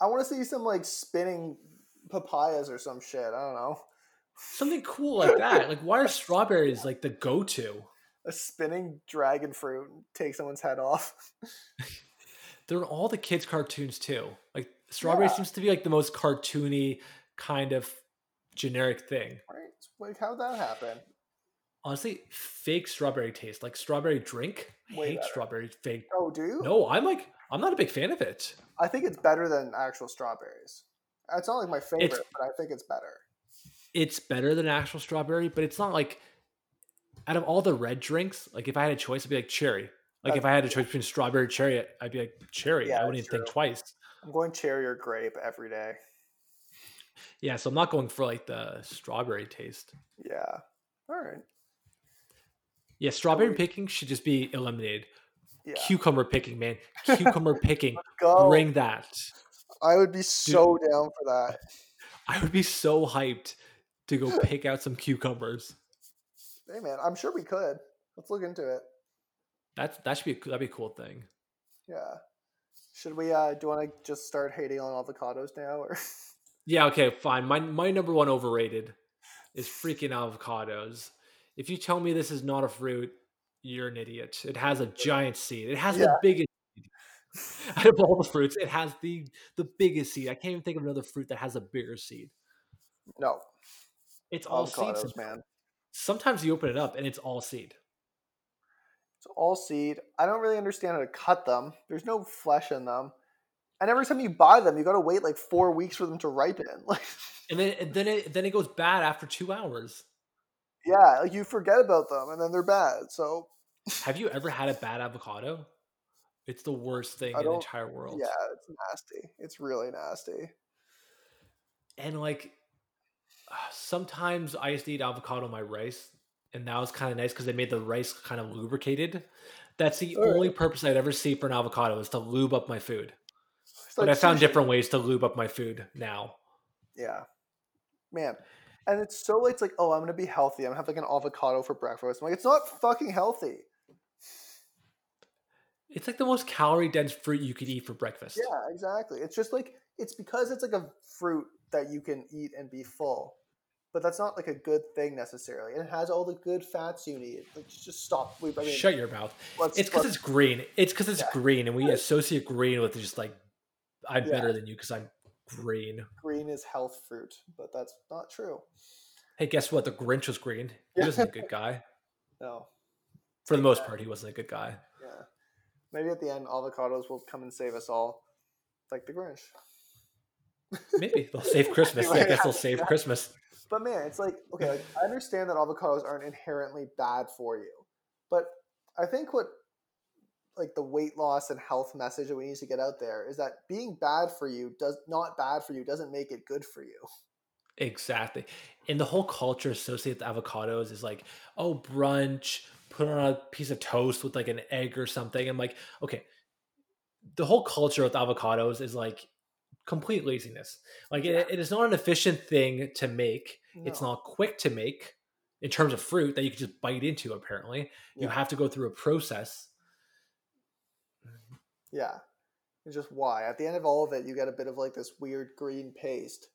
I want to see some like spinning papayas or some shit. I don't know. Something cool like that. Like why are strawberries like the go-to? A spinning dragon fruit take someone's head off. They're in all the kids' cartoons too. Like strawberry Yeah. seems to be like the most cartoony kind of generic thing. right? Like how'd that happen? Honestly, fake strawberry taste, like strawberry drink. I Way hate better. strawberry fake. Oh, do you? No, I'm like I'm not a big fan of it. I think it's better than actual strawberries. It's not like my favorite, It's- but I think it's better. It's better than actual strawberry, but it's not like out of all the red drinks, like if I had a choice, I'd be like cherry. Like if I had a choice between strawberry cherry, I'd be like cherry. Yeah, I wouldn't even think twice. I'm going cherry or grape every day. Yeah, so I'm not going for like the strawberry taste. Yeah. All right. Yeah, strawberry picking should just be eliminated. Yeah. Cucumber picking, man. Cucumber picking. Go. Bring that. I would be so down for that. I would be so hyped to go pick out some cucumbers. Hey man, I'm sure we could. Let's look into it. That's that should be a, that'd be a cool thing. Yeah. Should we uh do you want to just start hating on avocados now or Yeah, okay, fine. My my number one overrated is freaking avocados. If you tell me this is not a fruit, You're an idiot. It has a giant seed. It has Yeah. the biggest. seed. Out of all the fruits, it has the the biggest seed. I can't even think of another fruit that has a bigger seed. No, It's all seeds. man. Sometimes you open it up and it's all seed. It's all seed. I don't really understand how to cut them. There's no flesh in them. And every time you buy them, you got to wait like four weeks for them to ripen. Like, And then and then it then it goes bad after two hours. yeah, like you forget about them and then they're bad. So Have you ever had a bad avocado? It's the worst thing in the entire world. yeah, it's nasty. It's really nasty. And like sometimes I used to eat avocado on my rice, and that was kind of nice because they made the rice kind of lubricated. That's the Alright. only purpose I'd ever see for an avocado is to lube up my food. It's But like I found sushi. different ways to lube up my food now. Yeah, man. And it's so it's like, oh, I'm gonna be healthy. I'm gonna have like an avocado for breakfast. I'm like, it's not fucking healthy. It's like the most calorie dense fruit you could eat for breakfast. Yeah, exactly. It's just like it's because it's like a fruit that you can eat and be full. But that's not like a good thing necessarily. And it has all the good fats you need. Like just stop. I mean, Shut your mouth. It's because it's green. It's because it's Yeah. green, and we associate green with just like I'm Yeah. better than you because I'm green. green is health fruit, but that's not true. Hey, guess what? The Grinch was green. He Yeah. wasn't a good guy. No. For the most Yeah. part, he wasn't a good guy. Yeah. Maybe at the end avocados will come and save us all. Like the Grinch. Maybe they'll save Christmas. I guess they'll save Christmas. But man, it's like okay, like, I understand that avocados aren't inherently bad for you, but I think what like the weight loss and health message that we need to get out there is that being bad for you does not bad for you doesn't make it good for you. Exactly. And the whole culture associated with avocados is like, oh, brunch, put on a piece of toast with like an egg or something. I'm like, okay, the whole culture with avocados is like complete laziness. Like, it, it is not an efficient thing to make. It's not quick to make in terms of fruit that you can just bite into, apparently. You have to go through a process. Yeah. It's just why. At the end of all of it, you get a bit of like this weird green paste.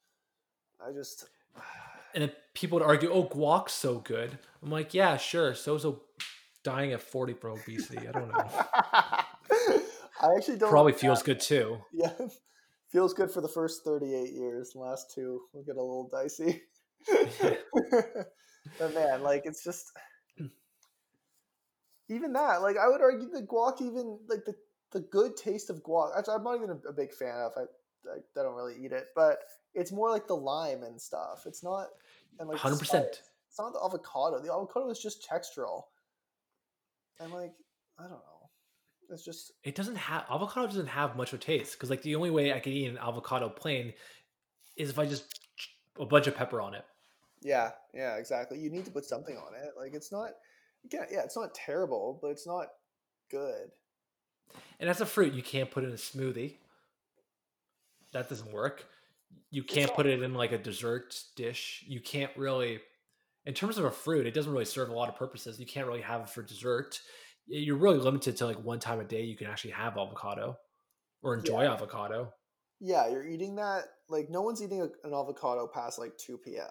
I just And people would argue, oh, guac's so good. I'm like, yeah, sure. So's a dying at 40 for obesity. I don't know. I actually don't Probably feels good too. Yeah. Feels good for the first 38 years. The last two will get a little dicey. but man, like it's just even that. Like I would argue the guac, even like the the good taste of guac. Actually, I'm not even a, a big fan of. I, I I don't really eat it, but it's more like the lime and stuff. It's not and like 100%. spice. It's not the avocado. The avocado is just textural. And like I don't know. It's just It doesn't have avocado doesn't have much of a taste because like the only way I can eat an avocado plain is if I just a bunch of pepper on it. Yeah, yeah, exactly. You need to put something on it. Like it's not again, yeah, it's not terrible, but it's not good. And as a fruit, you can't put it in a smoothie. That doesn't work. You can't put it in like a dessert dish. You can't really, in terms of a fruit, it doesn't really serve a lot of purposes. You can't really have it for dessert. You're really limited to like one time a day you can actually have avocado or enjoy Yeah. avocado. Yeah, you're eating that like no one's eating a, an avocado past like 2 p.m.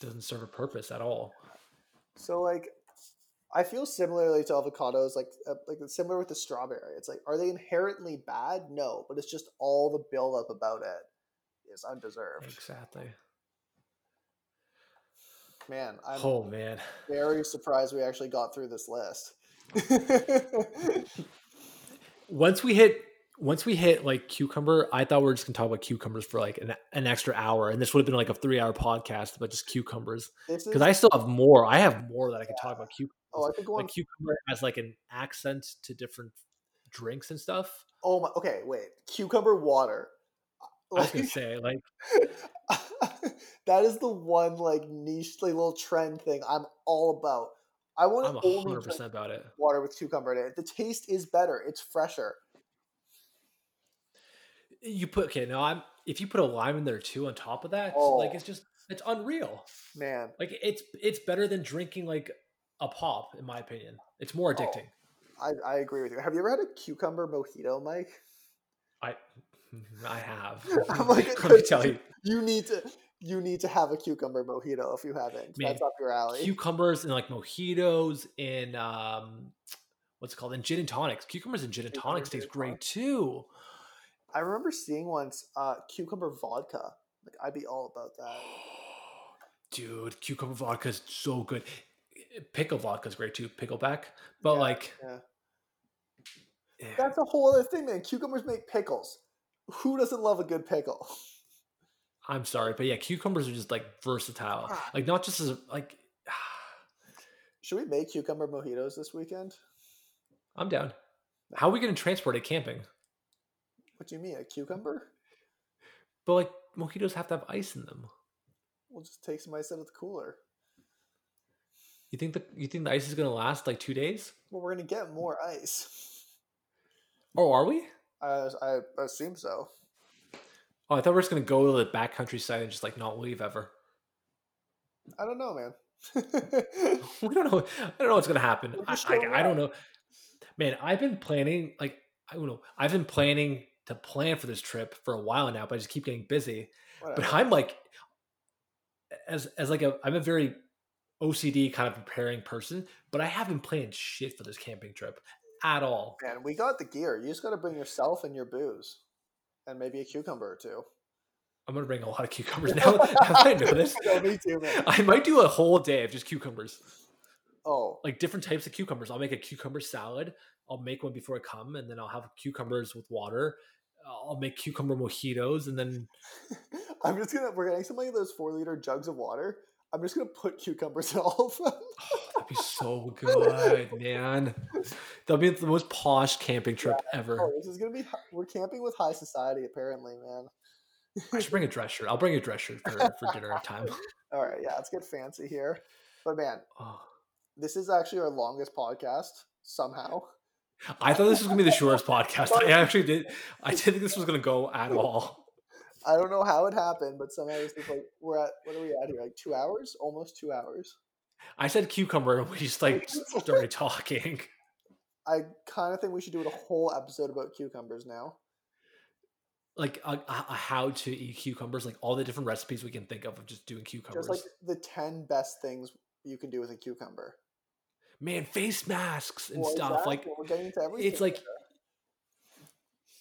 doesn't serve a purpose at all. So like I feel similarly to avocados like uh, like it's similar with the strawberry. It's like are they inherently bad? No, but it's just all the build up about it is undeserved. Exactly. Man, I'm Oh man. very surprised we actually got through this list. once we hit once we hit like cucumber, I thought we were just gonna talk about cucumbers for like an, an extra hour, and this would have been like a three hour podcast about just cucumbers. Because I still have more. I have more that I can talk about cucumbers. oh, I could go on Like cucumber has like an accent to different drinks and stuff. Oh my. Okay, wait. Cucumber water. I was gonna say like that is the one like niche like, little trend thing I'm all about. I want I'm to only drink about it. water with cucumber in it. The taste is better. It's fresher. You put okay now. I'm if you put a lime in there too on top of that, Oh. like it's just it's unreal. Man, Like it's it's better than drinking like a pop in my opinion. It's more oh, addicting. I, I agree with you. Have you ever had a cucumber mojito, Mike? I I have. I'm like, Let me tell you. You need to. you need to have a cucumber mojito if you haven't. Man, That's up your alley. Cucumbers and like mojitos and um, what's it called? And gin and tonics. Cucumbers and gin and tonics taste great too. I remember seeing once uh, cucumber vodka. Like I'd be all about that. Dude, cucumber vodka is so good. Pickle vodka is great too. Pickleback, but Yeah, like, yeah. yeah. That's a whole other thing, man. Cucumbers make pickles. Who doesn't love a good pickle? I'm sorry, but yeah, cucumbers are just like versatile. Ah. Like not just as a, like. Should we make cucumber mojitos this weekend? I'm down. How are we going to transport it camping? What do you mean, a cucumber? But like mojitos have to have ice in them. We'll just take some ice out of the cooler. You think the you think the ice is going to last like two days? Well, we're gonna get more ice. Oh, are we? I, I assume so. Oh, I thought we were just going to go to the back countryside and just like not leave ever. I don't know, man. We don't know. I don't know what's going to happen. I, I, I don't know. Man, I've been planning like I don't know. I've been planning to plan for this trip for a while now, but I just keep getting busy. But I'm like, as as like a I'm a very OCD kind of preparing person, but I haven't planned shit for this camping trip at all. Man, we got the gear. You just got to bring yourself and your booze, and maybe a cucumber or two. I'm gonna bring a lot of cucumbers now. now I know this. Yeah, me too, man. I might do a whole day of just cucumbers, Oh, like different types of cucumbers. I'll make a cucumber salad. I'll make one before I come, and then I'll have cucumbers with water. I'll make cucumber mojitos, and then I'm just gonna. We're getting some like those four liter jugs of water. I'm just gonna put cucumbers in all of them. oh, that'd be so good, man. That'll be the most posh camping trip ever. Oh, this is gonna be we're camping with high society, apparently, man. I should bring a dress shirt. I'll bring a dress shirt for, for dinner time. All right, yeah, let's get fancy here. But man, Oh. this is actually our longest podcast somehow. I thought this was gonna be the shortest podcast. I actually did. I didn't think this was gonna go at all. I don't know how it happened, but somehow it's just like we're at. What are we at here? Like two hours? Almost two hours. I said cucumber, and we just like started talking. I kind of think we should do a whole episode about cucumbers now. Like a, a, how to eat cucumbers, like all the different recipes we can think of of just doing cucumbers. Just like the ten best things you can do with a cucumber. man, face masks and Well, stuff. Like exactly, we're getting into everything. it's like,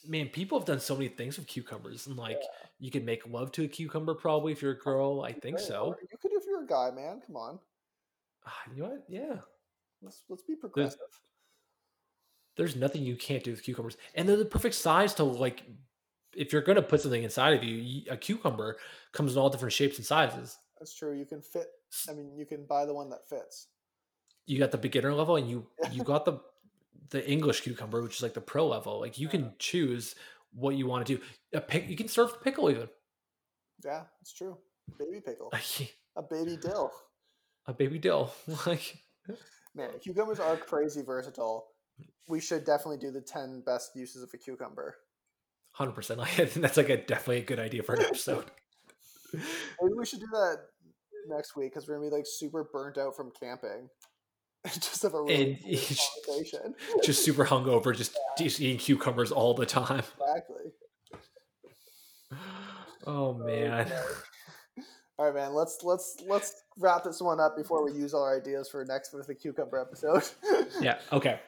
man, people have done so many things with cucumbers, and like you can make love to a cucumber probably if you're a girl. I think so. You could if you're a guy, man. Come on, Ah, You know what? Yeah. let's let's be progressive. there's nothing you can't do with cucumbers and they're the perfect size to like if you're going to put something inside of you a cucumber comes in all different shapes and sizes That's true. You can fit. I mean, you can buy the one that fits. you got the beginner level and you you got the the english cucumber which is like the pro level like you can choose what you want to do a pick you can serve pickle even Yeah, it's true. Baby pickle, a baby dill. a baby dill like Man, cucumbers are crazy versatile. We should definitely do the ten best uses of a cucumber. 100% like, i think that's like a definitely a good idea for an episode Maybe we should do that next week because we're gonna be like super burnt out from camping. just have a really conversation. just super hungover just, just eating cucumbers all the time exactly. oh, oh man All right, man. Let's let's let's wrap this one up before we use all our ideas for next with the cucumber episode. yeah okay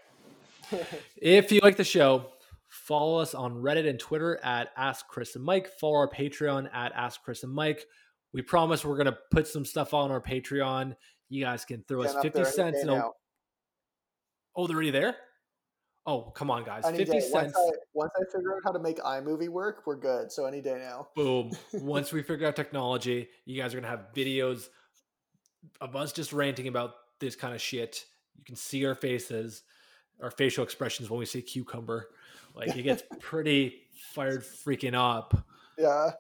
If you like the show, follow us on Reddit and Twitter at Ask Chris and Mike. Follow our Patreon at Ask Chris and Mike. We promise we're gonna put some stuff on our Patreon. You guys can throw us Getting up fifty cents. And a, oh, they're already there. Oh, come on, guys! Any Fifty day. Once cents. I, once I figure out how to make iMovie work, we're good. So any day now. Boom. Once we figure out technology, you guys are gonna have videos of us just ranting about this kind of shit. You can see our faces, our facial expressions when we say cucumber. Like it gets pretty fired freaking up. Yeah.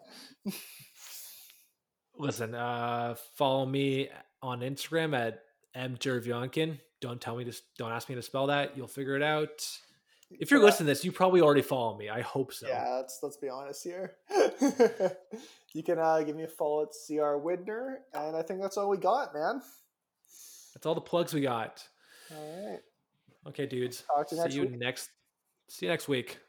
Listen, uh, follow me on Instagram at mjervionkin. Don't tell me to don't ask me to spell that. You'll figure it out. If you're Yeah. listening to this, you probably already follow me. I hope so. Yeah, let's let's be honest here. you can uh, give me a follow at CR Widner, and I think that's all we got, man. That's all the plugs we got. All right. Okay, dudes. Talk to you See next you week. next. See you next week.